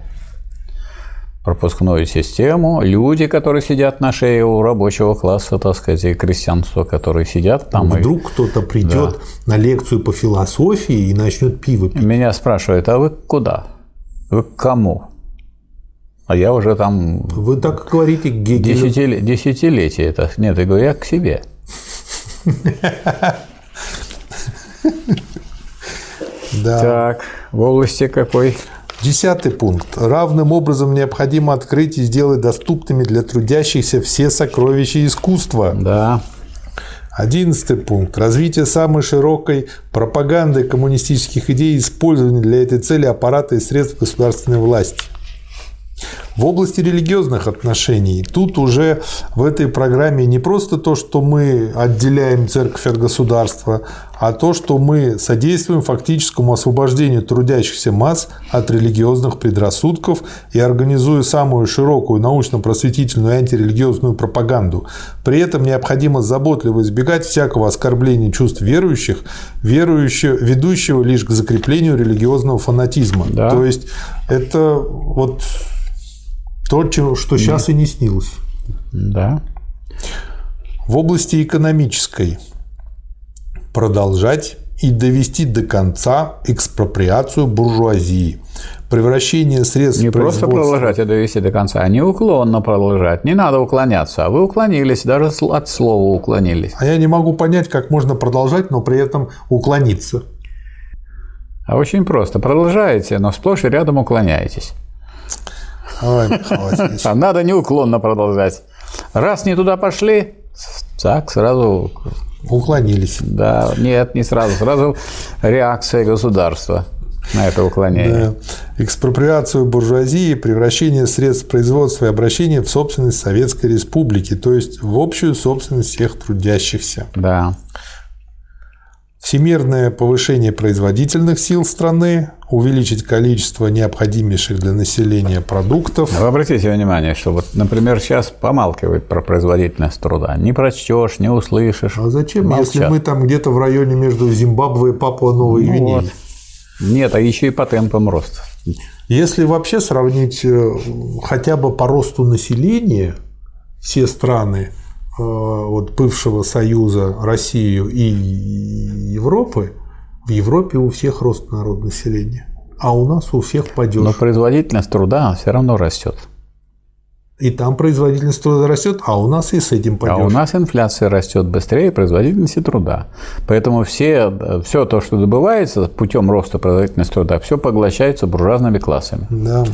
пропускную систему, люди, которые сидят на шее у рабочего класса, так сказать, и крестьянства, которые сидят там. и- вдруг кто-то придет на лекцию по философии и начнет пиво пить. Меня спрашивают, а вы куда? Вы к кому? А я уже там Вы так говорите Гегелю. десятиле- десятилетия это. Нет, я говорю, я к себе. Да. Так, в области какой? Десятый пункт. Равным образом необходимо открыть и сделать доступными для трудящихся все сокровища искусства. Да. Одиннадцатый пункт. Развитие самой широкой пропаганды коммунистических идей и использование для этой цели аппарата и средств государственной власти. В области религиозных отношений тут уже в этой программе не просто то, что мы отделяем церковь от государства, а то, что мы содействуем фактическому освобождению трудящихся масс от религиозных предрассудков и организуя самую широкую научно-просветительную и антирелигиозную пропаганду. При этом необходимо заботливо избегать всякого оскорбления чувств верующих, верующего, ведущего лишь к закреплению религиозного фанатизма. Да. То есть это вот то, что сейчас и не снилось. Да. В области экономической продолжать и довести до конца экспроприацию буржуазии, превращение средств Не просто продолжать, а довести до конца, а неуклонно продолжать. Не надо уклоняться, а вы уклонились, даже от слова уклонились. А я не могу понять, как можно продолжать, но при этом уклониться. А очень просто. Продолжаете, но сплошь и рядом уклоняетесь. Ой. А надо неуклонно продолжать. Раз не туда пошли, так сразу Уклонились. Да, нет, не сразу. Сразу реакция государства на это уклонение. Да. Экспроприацию буржуазии, превращение средств производства и обращение в собственность Советской Республики, то есть в общую собственность всех трудящихся. Да. Всемирное повышение производительных сил страны, увеличить количество необходимейших для населения продуктов. Вы обратите внимание, что вот, например, сейчас помалкивает про производительность труда. Не прочтешь, не услышишь. А зачем, Молчат. если мы там где-то в районе между Зимбабве и Папуа-Новой Ну Гвинеей? вот. Нет, а еще и по темпам роста. Если вообще сравнить э, хотя бы по росту населения все страны э, вот бывшего Союза, Россию и Европы, в Европе у всех рост населения, а у нас у всех падеж. Но производительность труда все равно растет. И там производительность труда растет, а у нас и с этим падеж. А у нас инфляция растет быстрее производительности труда. Поэтому все, все то, что добывается путем роста производительности труда, все поглощается буржуазными классами. Да.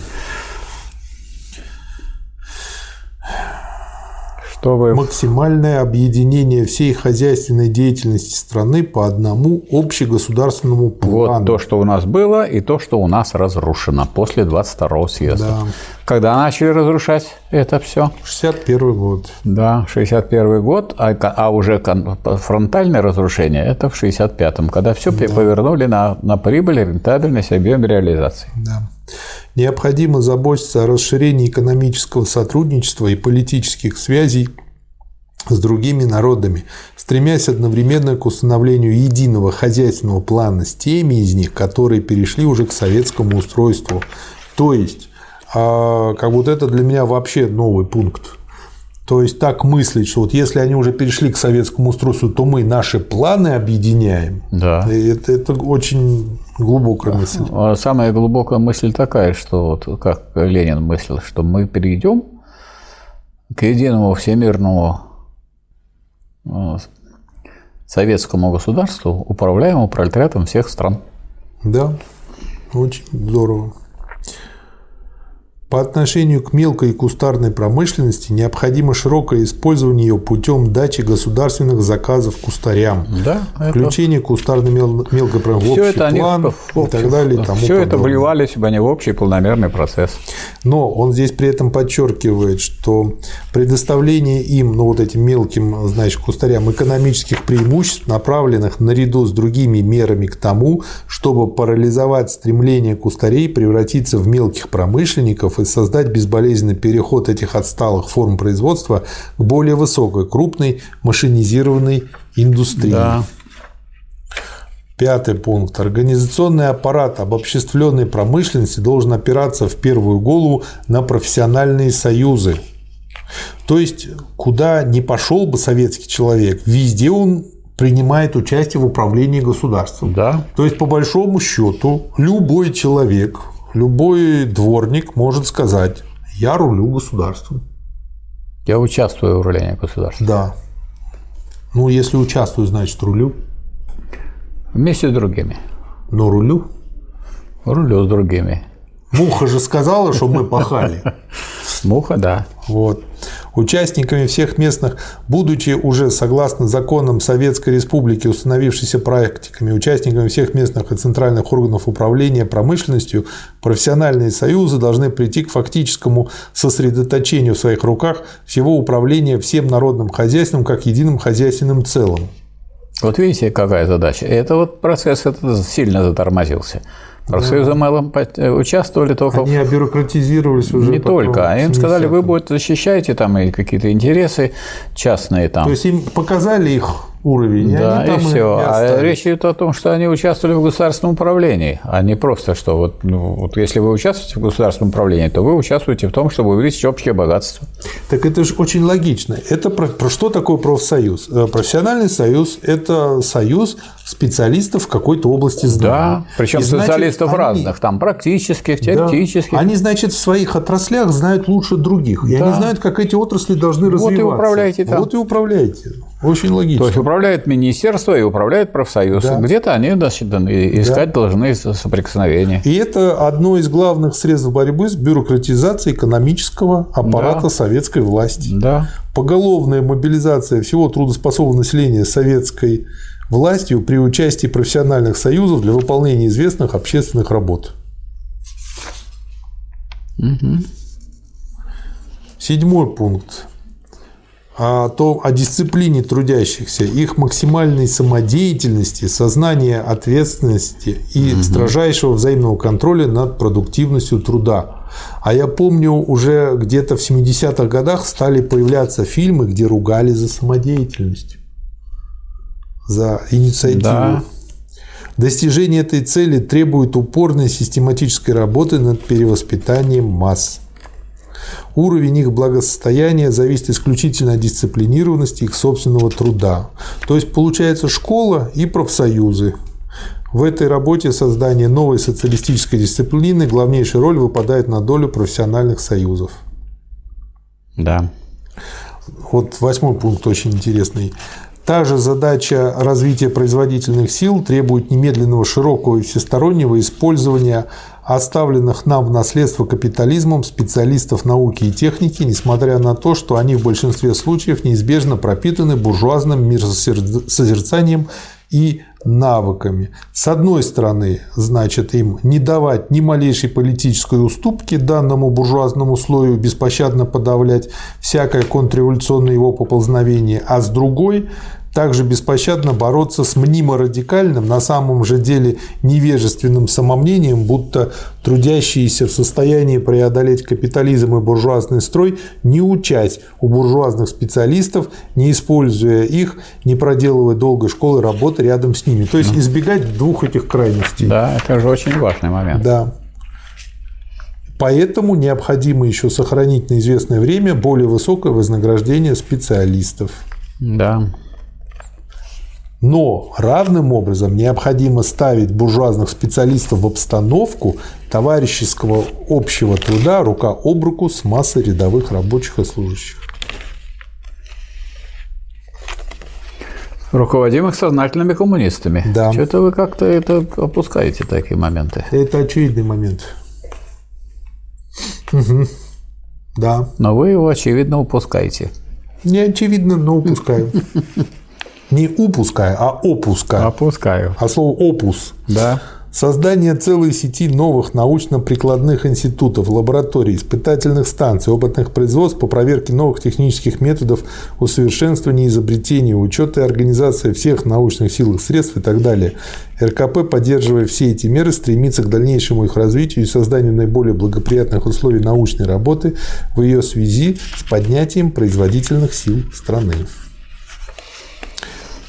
Чтобы Максимальное объединение всей хозяйственной деятельности страны по одному общегосударственному плану. вот то, что у нас было, и то, что у нас разрушено после 22 съезда. Да. Когда начали разрушать это все? 61 год. Да, 61 год, а, а уже фронтальное разрушение – это в 65-м, когда все повернули на, на прибыль, рентабельность, объем реализации. Да. Необходимо заботиться о расширении экономического сотрудничества и политических связей с другими народами, стремясь одновременно к установлению единого хозяйственного плана с теми из них, которые перешли уже к советскому устройству. То есть, а, как вот это для меня вообще новый пункт. То есть так мыслить, что вот если они уже перешли к советскому устройству, то мы наши планы объединяем. Да. Это, это очень глубокая мысль. А Самая глубокая мысль такая, что вот как Ленин мыслил, что мы перейдем к единому всемирному э, советскому государству, управляемому пролетариатом всех стран. Да, очень здорово. По отношению к мелкой и кустарной промышленности необходимо широкое использование ее путем дачи государственных заказов кустарям, Да, включение кустарной мел- мелкой промышленности в общий это они план в- и так далее. и тому все это подобное. вливались бы они в общий полномерный процесс. Но он здесь при этом подчеркивает, что предоставление им, ну вот этим мелким, значит, кустарям экономических преимуществ, направленных наряду с другими мерами к тому, чтобы парализовать стремление кустарей превратиться в мелких промышленников и создать безболезненный переход этих отсталых форм производства к более высокой, крупной, машинизированной индустрии. Да. Пятый пункт. Организационный аппарат обобществленной промышленности должен опираться в первую голову на профессиональные союзы. То есть, куда не пошел бы советский человек, везде он принимает участие в управлении государством. Да. То есть, по большому счету, любой человек, любой дворник может сказать, я рулю государством. Я участвую в управлении государством. Да. Ну, если участвую, значит рулю. Вместе с другими. Но рулю. Рулю с другими. Муха же сказала, что мы пахали. Муха, да. Вот. Участниками всех местных, будучи уже согласно законам Советской Республики, установившейся практиками, участниками всех местных и центральных органов управления промышленностью, профессиональные союзы должны прийти к фактическому сосредоточению в своих руках всего управления всем народным хозяйством как единым хозяйственным целым. Вот видите, какая задача. Это вот процесс этот сильно затормозился. Профсоюзы малым участвовали только Они обюрократизировались уже. Не только. А им сказали, вы 70-м. будете защищаете там и какие-то интересы частные там. То есть им показали их уровень. Да, и, там все. и а речь идет о том, что они участвовали в государственном управлении, а не просто, что вот, ну, вот если вы участвуете в государственном управлении, то вы участвуете в том, чтобы увеличить общее богатство. Так это же очень логично. Это про, про что такое профсоюз? Э, Профессиональный союз – это союз специалистов в какой-то области знаний. Да, причем И, значит, специалистов они- разных, там практических, Да. теоретических. Они, значит, в своих отраслях знают лучше других. И Да. они знают, как эти отрасли должны Вот и развиваться. управляйте там. Вот и управляйте. Очень логично. То есть управляет министерство и управляет профсоюз. Да. Где-то они значит, искать должны соприкосновения. И это одно из главных средств борьбы с бюрократизацией экономического аппарата Да. советской власти. Да. Поголовная мобилизация всего трудоспособного населения советской властью при участии профессиональных союзов для выполнения известных общественных работ. Седьмой пункт. О, том, о дисциплине трудящихся, их максимальной самодеятельности, сознания ответственности и строжайшего взаимного контроля над продуктивностью труда. А я помню, уже где-то в 70-х годах стали появляться фильмы, где ругали за самодеятельность, за инициативу. Да. Достижение этой цели требует упорной систематической работы над перевоспитанием масс. Уровень их благосостояния зависит исключительно от дисциплинированности их собственного труда. То есть получается школа и профсоюзы. В этой работе создание новой социалистической дисциплины главнейшая роль выпадает на долю профессиональных союзов. Да. Вот восьмой пункт очень интересный. Та же задача развития производительных сил требует немедленного широкого и всестороннего использования оставленных нам в наследство капитализмом специалистов науки и техники, несмотря на то, что они в большинстве случаев неизбежно пропитаны буржуазным миросозерцанием и навыками. С одной стороны, значит, им не давать ни малейшей политической уступки данному буржуазному слою, беспощадно подавлять всякое контрреволюционное его поползновение, а с другой также беспощадно бороться с мнимо-радикальным, на самом же деле невежественным самомнением, будто трудящиеся в состоянии преодолеть капитализм и буржуазный строй, не учась у буржуазных специалистов, не используя их, не проделывая долгой школы работы рядом с ними. То есть избегать двух этих крайностей. Да, это же очень важный момент. Да. Поэтому необходимо еще сохранить на известное время более высокое вознаграждение специалистов. Да. Но равным образом необходимо ставить буржуазных специалистов в обстановку товарищеского общего труда рука об руку с массой рядовых рабочих и служащих. Руководимых сознательными коммунистами. Да. Что-то вы как-то это опускаете такие моменты. Это очевидный момент. Мгм. Да. Но вы его, очевидно, упускаете. Не очевидно, но упускаю. Не упускаю, а опускаю. Опускаю. А слово опус Да. Создание целой сети новых научно-прикладных институтов, лабораторий, испытательных станций, опытных производств по проверке новых технических методов, усовершенствования изобретений, учета и организация всех научных сил и средств и так далее. РКП, поддерживая все эти меры, стремится к дальнейшему их развитию и созданию наиболее благоприятных условий научной работы в ее связи с поднятием производительных сил страны.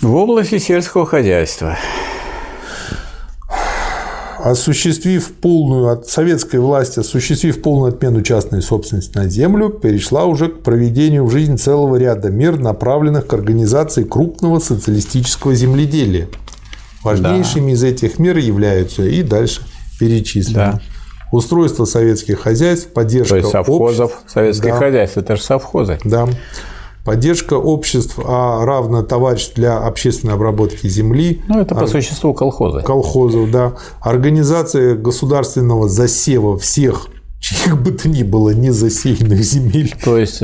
В области сельского хозяйства. осуществив полную от советской власти, осуществив полную отмену частной собственности на землю, перешла уже к проведению в жизнь целого ряда мер, направленных к организации крупного социалистического земледелия. Важнейшими из этих мер являются и дальше перечислены. Да. Устройство советских хозяйств, поддержка То есть совхозов, обществ. советских Да. хозяйств, это же совхозы. Да. Поддержка обществ, а равно товариществ для общественной обработки земли, Ну, это по существу колхозы. колхозов, да, организация государственного засева всех чьих бы то ни было не засеянных земель. То есть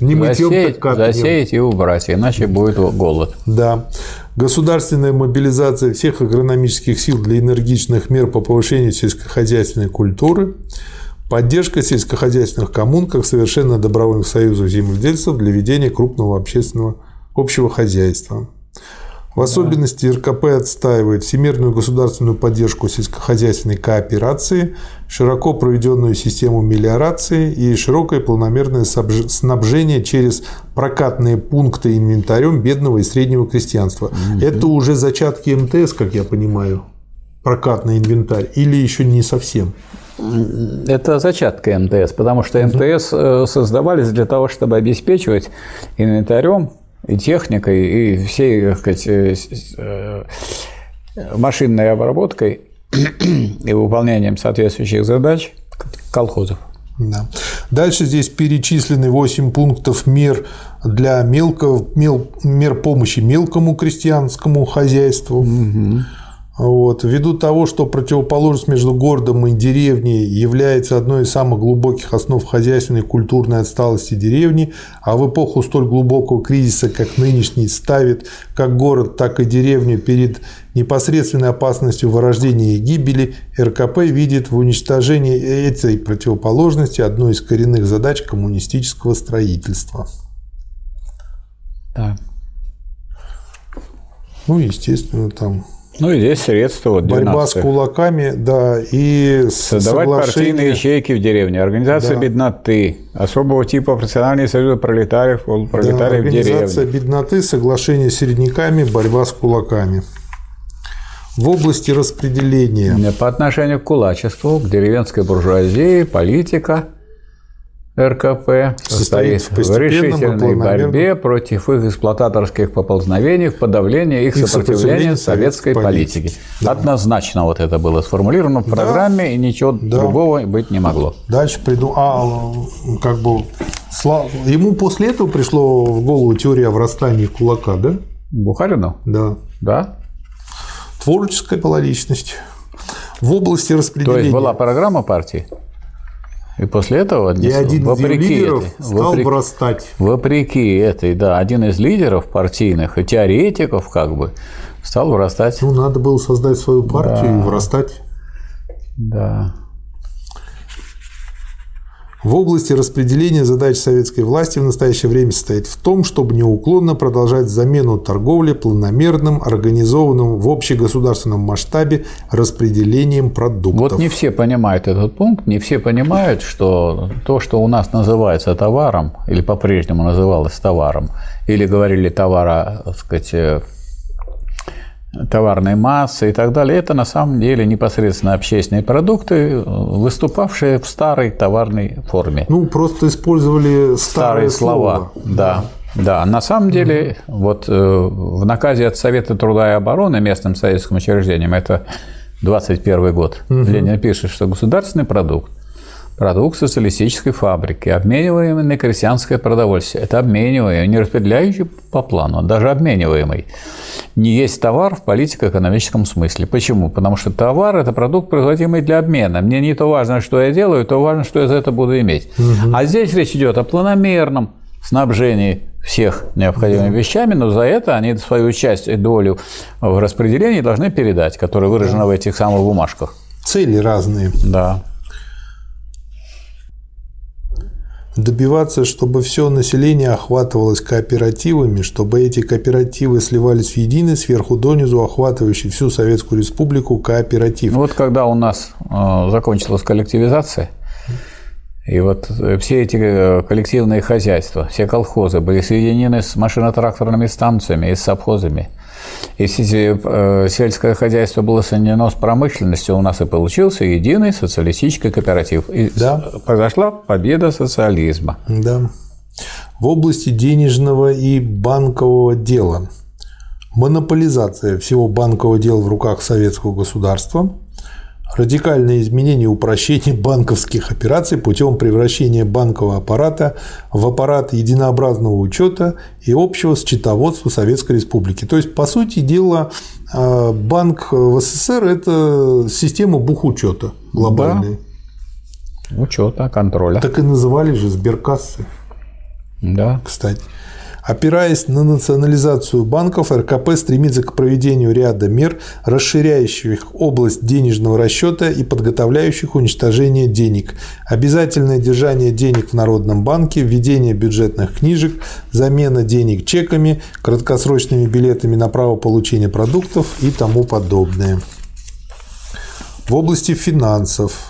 Не мытьем, засеять, так засеять и убрать, иначе будет голод. Да. Государственная мобилизация всех агрономических сил для энергичных мер по повышению сельскохозяйственной культуры. Поддержка сельскохозяйственных коммун как совершенно добровольных союзов земледельцев для ведения крупного общественного общего хозяйства. В особенности РКП отстаивает всемирную государственную поддержку сельскохозяйственной кооперации, широко проведенную систему мелиорации и широкое планомерное снабжение через прокатные пункты инвентарем бедного и среднего крестьянства. Угу. Это уже зачатки МТС, как я понимаю, прокатный инвентарь, или еще не совсем? Это зачатка МТС, потому что МТС э, создавались для того, чтобы обеспечивать инвентарем и техникой, и всей, так сказать, э, э, машинной обработкой и выполнением соответствующих задач колхозов. Да. Дальше здесь перечислены 8 пунктов мер для мелкого, мел, мер помощи мелкому крестьянскому хозяйству. Угу. Вот. Ввиду того, что противоположность между городом и деревней является одной из самых глубоких основ хозяйственной и культурной отсталости деревни, а в эпоху столь глубокого кризиса, как нынешний, ставит как город, так и деревню перед непосредственной опасностью вырождения и гибели, РКП видит в уничтожении этой противоположности одну из коренных задач коммунистического строительства. Да. Ну, естественно, там ну и здесь средства вот 12. Борьба с кулаками, да, и Создавать партийные ячейки в деревне, организация да. бедноты, особого типа профессиональные союзы пролетариев, пролетариев да, организация деревни. бедноты, соглашение с середняками, борьба с кулаками. В области распределения. По отношению к кулачеству, к деревенской буржуазии, политика – РКП состоит в, в решительной борьбе против их эксплуататорских поползновений в подавлении их, их сопротивления советской политике. политике. Да. Однозначно вот это было сформулировано в программе, да. и ничего да. другого быть не могло. Дальше приду. А как бы ему после этого пришло в голову теория о врастании кулака, да? Бухарину? Да. Да. Творческая была личность. В области распределения. То есть была программа партии? И после этого и один вопреки из лидеров этой, стал вопреки, вырастать. Вопреки этой, да, один из лидеров партийных и теоретиков как бы стал вырастать. Ну, надо было создать свою партию да. и вырастать. Да. В области распределения задач советской власти в настоящее время состоит в том, чтобы неуклонно продолжать замену торговли планомерным, организованным в общегосударственном масштабе распределением продуктов. Вот не все понимают этот пункт, не все понимают, что то, что у нас называется товаром, или по-прежнему называлось товаром, или говорили товара, так сказать, товарной массы и так далее, это на самом деле непосредственно общественные продукты, выступавшие в старой товарной форме. Ну, просто использовали старые, старые слова. слова. Да. Да, на самом деле, mm-hmm. вот э, в наказе от Совета труда и обороны местным советским учреждением, это 21 год, mm-hmm. Ленин пишет, что государственный продукт продукт социалистической фабрики, обмениваемый на крестьянское продовольствие. Это обмениваемый, не распределяющий по плану, а даже обмениваемый. Не есть товар в политико-экономическом смысле. Почему? Потому что товар – это продукт, производимый для обмена. Мне не то важно, что я делаю, то важно, что я за это буду иметь. Угу. А здесь речь идет о планомерном снабжении всех необходимыми да. вещами, но за это они свою часть и долю в распределении должны передать, которая выражена да. в этих самых бумажках. Цели разные. Да. Добиваться, чтобы все население охватывалось кооперативами, чтобы эти кооперативы сливались в единый сверху донизу охватывающий всю Советскую Республику кооператив. Вот когда у нас э, закончилась коллективизация, и вот э, все эти э, коллективные хозяйства, все колхозы были соединены с машино-тракторными станциями и с совхозами – если э, сельское хозяйство было соединено с промышленностью, у нас и получился единый социалистический кооператив. И да. произошла победа социализма. Да. В области денежного и банкового дела монополизация всего банкового дела в руках советского государства – радикальное изменение и упрощение банковских операций путем превращения банкового аппарата в аппарат единообразного учета и общего счетоводства Советской Республики. То есть, по сути дела, э, банк в СССР – это система бухучета глобальная. Да. Учета, контроля. Так и называли же сберкассы. Да. Кстати. Опираясь на национализацию банков, РКП стремится к проведению ряда мер, расширяющих область денежного расчета и подготовляющих уничтожение денег. Обязательное держание денег в Народном банке, введение бюджетных книжек, замена денег чеками, краткосрочными билетами на право получения продуктов и тому подобное. В области финансов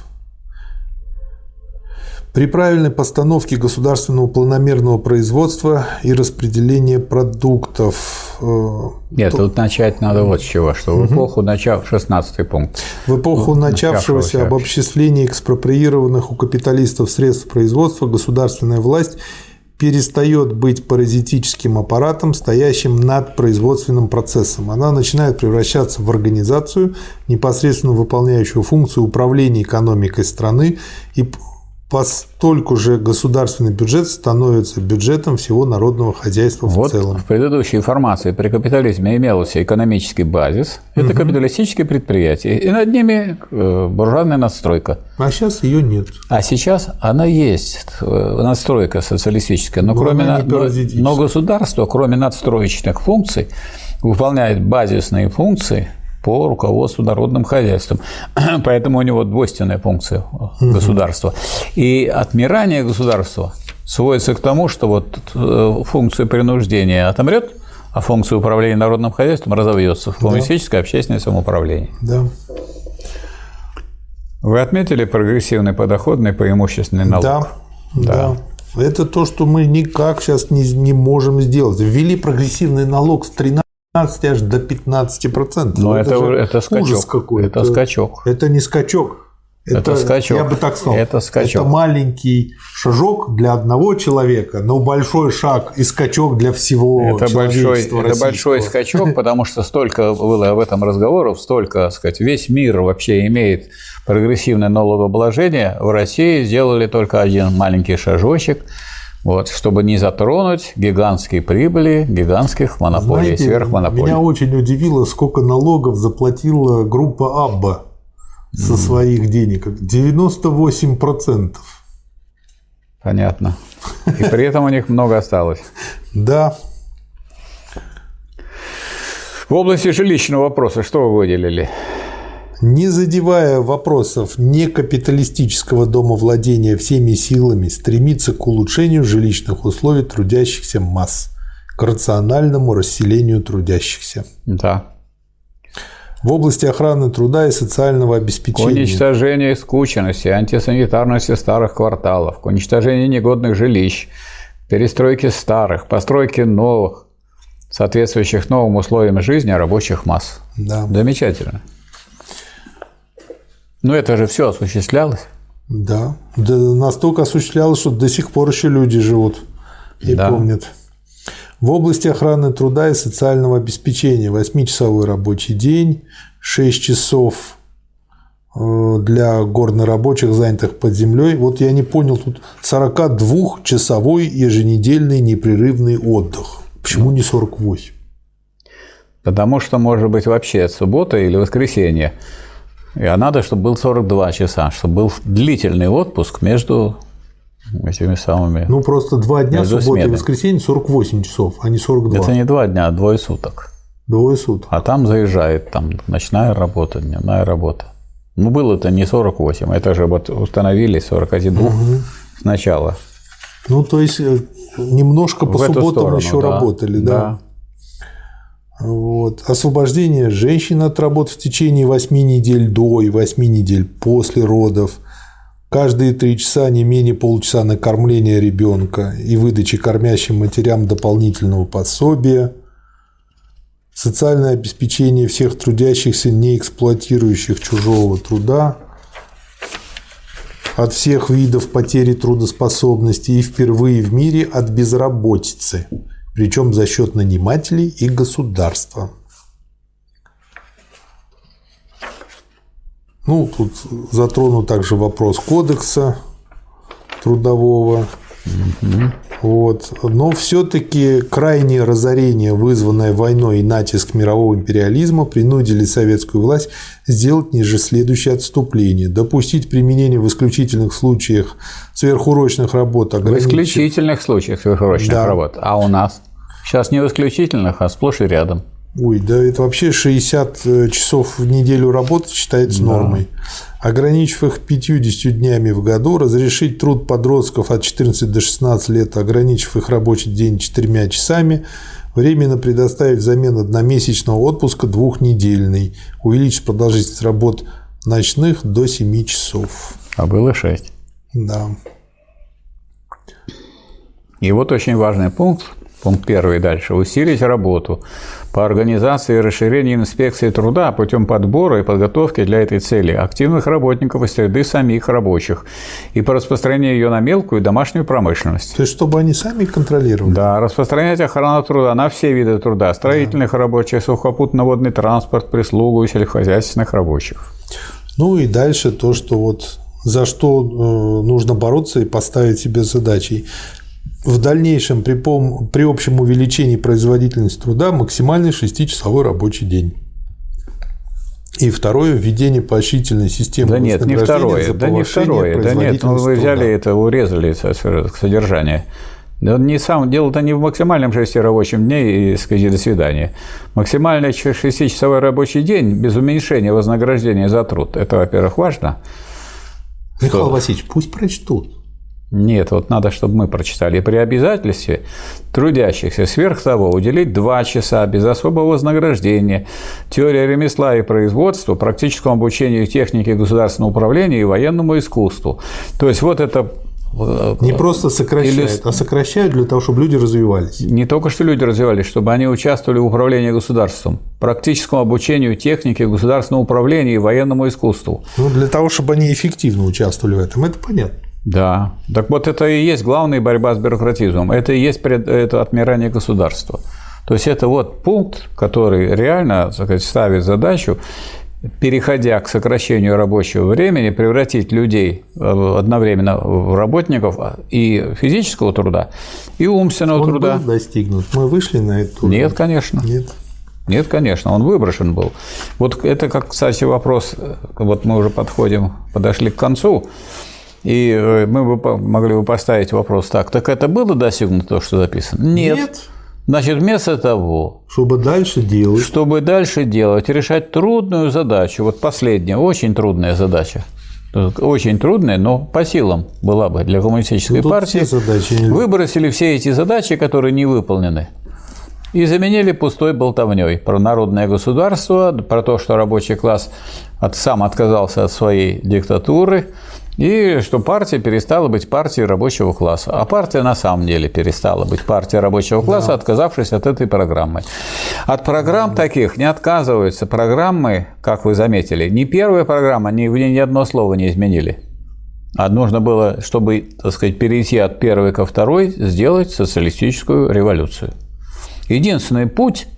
при правильной постановке государственного планомерного производства и распределения продуктов. Э, Нет, то... тут начать надо вот с чего, что в эпоху начав... 16 пункт. В эпоху ну, начавшегося начавшегося экспроприированных у капиталистов средств производства государственная власть перестает быть паразитическим аппаратом, стоящим над производственным процессом. Она начинает превращаться в организацию, непосредственно выполняющую функцию управления экономикой страны и постольку же государственный бюджет становится бюджетом всего народного хозяйства в вот целом. В предыдущей информации при капитализме имелся экономический базис. Это угу. капиталистические предприятия. И над ними э, буржуазная надстройка. А сейчас ее нет. А сейчас она есть, э, надстройка социалистическая. Но, но кроме но, но государство, кроме надстроечных функций, выполняет базисные функции – по руководству народным хозяйством. Поэтому у него двойственная функция государства. И отмирание государства сводится к тому, что вот э, функция принуждения отомрет, а функция управления народным хозяйством разовьется в коммунистическое да. общественное самоуправление. Да. Вы отметили прогрессивный подоходный преимущественный налог? Да, да. да. Это то, что мы никак сейчас не, не можем сделать. Ввели прогрессивный налог с 13 15 аж до 15 процентов. Но это, это, это скачок. какой Это скачок. Это не скачок. Это, это скачок. Я бы так сказал. Это скачок. Это маленький шажок для одного человека, но большой шаг и скачок для всего это большой, Это большой скачок, потому что столько было об этом разговоров, столько, так сказать, весь мир вообще имеет прогрессивное налогообложение. В России сделали только один маленький шажочек – вот, чтобы не затронуть гигантские прибыли гигантских монополий, Знаете, сверхмонополий. Меня очень удивило, сколько налогов заплатила группа Абба со своих денег. 98%. Понятно. И при этом у них много осталось. Да. В области жилищного вопроса что вы выделили? Не задевая вопросов некапиталистического домовладения всеми силами, стремится к улучшению жилищных условий трудящихся масс, к рациональному расселению трудящихся. Да. В области охраны труда и социального обеспечения. К уничтожению скученности, антисанитарности старых кварталов, к уничтожению негодных жилищ, перестройке старых, постройке новых, соответствующих новым условиям жизни рабочих масс. Да. Замечательно. Но это же все осуществлялось. Да. да. Настолько осуществлялось, что до сих пор еще люди живут и да. помнят. В области охраны труда и социального обеспечения 8-часовой рабочий день, 6 часов э, для горнорабочих, занятых под землей. Вот я не понял, тут 42-часовой еженедельный непрерывный отдых. Почему не 48? Потому что, может быть, вообще суббота или воскресенье а надо, чтобы был 42 часа, чтобы был длительный отпуск между этими самыми. Ну, просто два дня, суббота и воскресенье 48 часов, а не 42. Это не два дня, а двое суток. Двое суток. А там заезжает там ночная работа, дневная работа. Ну, было-то не 48, это же вот установили 41 угу. сначала. Ну, то есть э, немножко по субботам сторону, еще да, работали, да? Да. Вот. Освобождение женщин от работы в течение 8 недель до и 8 недель после родов. Каждые три часа не менее полчаса на кормление ребенка и выдачи кормящим матерям дополнительного пособия. Социальное обеспечение всех трудящихся, не эксплуатирующих чужого труда. От всех видов потери трудоспособности и впервые в мире от безработицы – причем за счет нанимателей и государства. Ну, тут затрону также вопрос кодекса трудового. Угу. Вот. Но все-таки крайнее разорение, вызванное войной и натиск мирового империализма, принудили советскую власть сделать ниже следующее отступление. Допустить применение в исключительных случаях сверхурочных работ. В исключительных случаях сверхурочных да. работ. А у нас? Сейчас не в исключительных, а сплошь и рядом. Ой, да это вообще 60 э, часов в неделю работать считается да. нормой. Ограничив их 50 днями в году, разрешить труд подростков от 14 до 16 лет, ограничив их рабочий день 4 часами, временно предоставить взамен одномесячного отпуска двухнедельный, увеличить продолжительность работ ночных до 7 часов. А было 6. Да. И вот очень важный пункт, пункт первый дальше, усилить работу по организации и расширению инспекции труда путем подбора и подготовки для этой цели активных работников из среды самих рабочих и по распространению ее на мелкую и домашнюю промышленность. То есть, чтобы они сами контролировали? Да, распространять охрану труда на все виды труда, строительных да. рабочих, сухопутно-водный транспорт, прислугу и сельскохозяйственных рабочих. Ну и дальше то, что вот за что э, нужно бороться и поставить себе задачей в дальнейшем при, пом- при общем увеличении производительности труда максимальный 6-часовой рабочий день. И второе введение поощрительной системы. Да нет, не второе, да не второе, да нет, ну вы взяли это, урезали содержание. Да не сам, дело-то не в максимальном 6 рабочем дне и скажи до свидания. Максимальный 6-часовой рабочий день без уменьшения вознаграждения за труд. Это, во-первых, важно. Михаил что... Васильевич, пусть прочтут. Нет, вот надо, чтобы мы прочитали. При обязательстве трудящихся сверх того уделить два часа без особого вознаграждения теория ремесла и производства, практическому обучению технике государственного управления и военному искусству. То есть вот это э, не просто сокращают, Или... а сокращают для того, чтобы люди развивались. Не только что люди развивались, чтобы они участвовали в управлении государством, практическому обучению технике государственного управления и военному искусству. Ну, для того, чтобы они эффективно участвовали в этом, это понятно. Да, так вот это и есть главная борьба с бюрократизмом, это и есть это отмирание государства. То есть это вот пункт, который реально сказать, ставит задачу, переходя к сокращению рабочего времени, превратить людей э, одновременно в работников и физического труда, и умственного он труда. Был достигнут. Мы вышли на эту. Нет, конечно. Нет. Нет, конечно, он выброшен был. Вот это как, кстати, вопрос, вот мы уже подходим, подошли к концу. И э, мы бы могли бы поставить вопрос так, так это было достигнуто то, что записано? Нет. Нет. Значит, вместо того, чтобы дальше делать, чтобы дальше делать, решать трудную задачу, вот последняя, очень трудная задача, очень трудная, но по силам была бы для коммунистической ну, партии, все задачи выбросили все эти задачи, которые не выполнены, и заменили пустой болтовней про народное государство, про то, что рабочий класс от, сам отказался от своей диктатуры, и что партия перестала быть партией рабочего класса. А партия на самом деле перестала быть партией рабочего класса, да. отказавшись от этой программы. От программ да. таких не отказываются программы, как вы заметили. Ни первая программа, ни, ни одно слово не изменили. А нужно было, чтобы, так сказать, перейти от первой ко второй, сделать социалистическую революцию. Единственный путь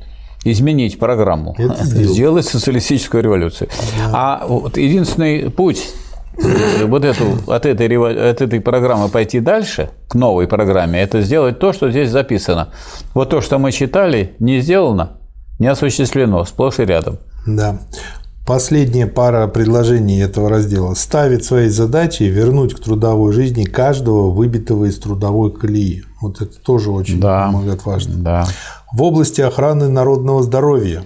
изменить программу, сделать социалистическую революцию. Да. А вот единственный путь вот эту, от, этой, от этой программы пойти дальше, к новой программе, это сделать то, что здесь записано. Вот то, что мы читали, не сделано, не осуществлено, сплошь и рядом. Да. Последняя пара предложений этого раздела ставит своей задачей вернуть к трудовой жизни каждого выбитого из трудовой колеи. Вот это тоже очень да. помогает важно. Да. В области охраны народного здоровья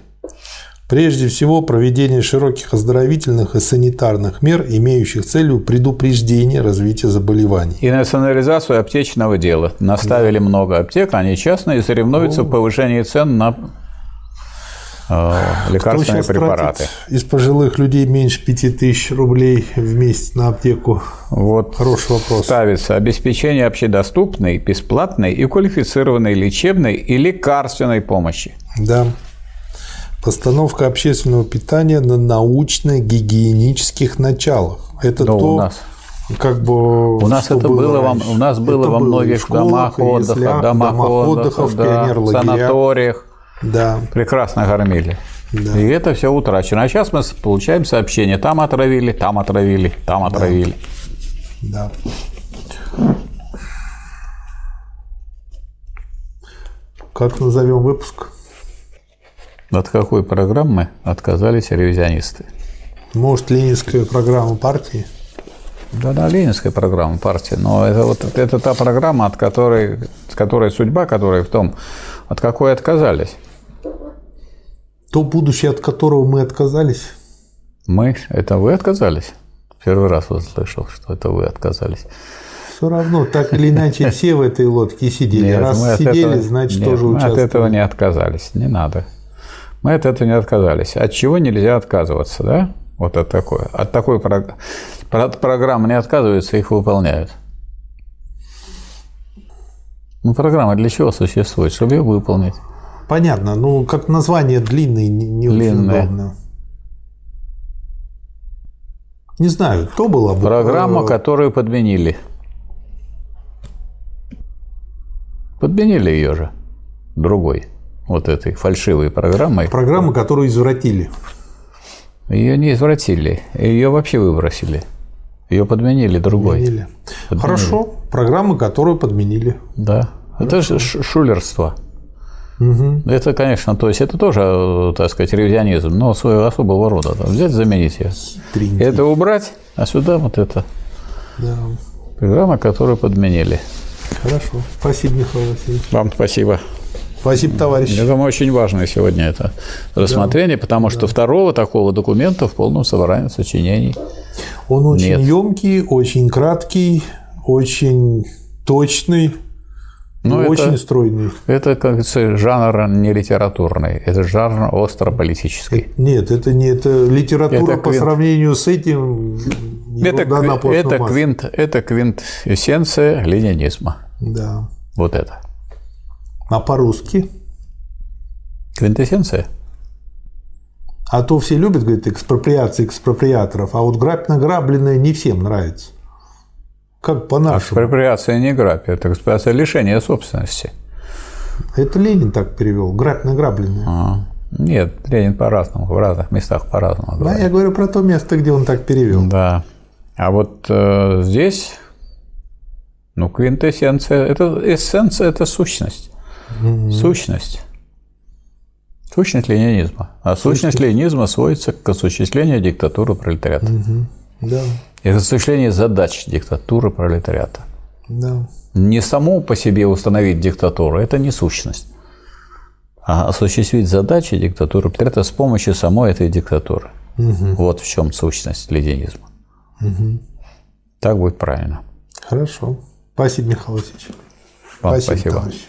Прежде всего, проведение широких оздоровительных и санитарных мер, имеющих целью предупреждение развития заболеваний. И национализацию аптечного дела. Наставили да. много аптек, они частные, и соревнуются ну, в повышении цен на э, лекарственные препараты. Из пожилых людей меньше 5000 рублей в месяц на аптеку. Вот Хороший вопрос. Ставится обеспечение общедоступной, бесплатной и квалифицированной лечебной и лекарственной помощи. Да. Постановка общественного питания на научно-гигиенических началах. Это Но то, у нас. как бы у нас это было, во, у нас было это во многих школах, домах отдыха, домах, домах отдыхов, да, санаториях. Да. Прекрасно кормили. Да. И это все утрачено. А сейчас мы получаем сообщение: там отравили, там отравили, там отравили. Да. Как назовем выпуск? От какой программы отказались ревизионисты? Может, ленинская программа партии? Да, да, ленинская программа партии. Но это вот это та программа, от которой, которой судьба, которая в том От какой отказались? То будущее, от которого мы отказались. Мы? Это вы отказались? Первый раз услышал, что это вы отказались. Все равно, так или иначе, все в этой лодке сидели. Нет, Раз сидели, этого- значит, нет, тоже мы от участвовали. этого не отказались. Не надо. Мы от этого не отказались. От чего нельзя отказываться, да? Вот от такой. От такой прог- про- от программы не отказываются, их выполняют. Ну, программа для чего существует? Чтобы ее выполнить. Понятно, ну как название длинное, не, не очень Длинное. удобно. Не знаю, кто была бы. Программа, э, которую подменили. Подменили ее же другой. Вот этой фальшивой программой. Программа, которую извратили. Ее не извратили, ее вообще выбросили. Ее подменили другой. Подменили. Подменили. Хорошо, программа, которую подменили. Да. Это же шулерство. Мгм. Это, конечно, то есть это тоже, так сказать, ревизионизм, но своего особого рода. Там, взять, заменить ее. Треньки. Это убрать, а сюда вот это. Да. Программа, которую подменили. Хорошо. Спасибо, Михаил Васильевич. Вам спасибо. Спасибо, товарищ. Я думаю, очень важное сегодня это рассмотрение, потому что второго такого документа в полном собрании сочинений. Он очень Нет. емкий, очень краткий, очень точный, Ну, это- очень стройный. Это, как говорится, жанр не литературный, это жанр остро-политический. Нет, это не это литература Это по квинт. сравнению с этим. Это, ерунда на кви- постном это, квинт, это квинтэссенция ленинизма. Да. Вот это. А по-русски? Квинтэссенция? А то все любят, говорит, экспроприации экспроприаторов, а вот грабь награбленное не всем нравится. Как по-нашему. Экспроприация не грабь, это экспроприация лишения собственности. Это Ленин так перевел. Грабь награбленное. А. Нет, Ленин по-разному, в разных местах по-разному. Да, говорит. я говорю про то место, где он так перевел. Да. А вот э, здесь, ну, квинтэссенция, это эссенция, это сущность. Сущность. Сущность ленинизма. А сущность ленинизма сводится к осуществлению диктатуры пролетариата. Да, И к осуществлению задач диктатуры пролетариата. да. Не саму по себе установить диктатуру, это не сущность. А осуществить задачи диктатуры пролетариата с помощью самой этой диктатуры. Вот в чем сущность ленинизма. Так будет правильно. Хорошо. Спасибо, Михаил Васильевич. Вам спасибо. товарищ.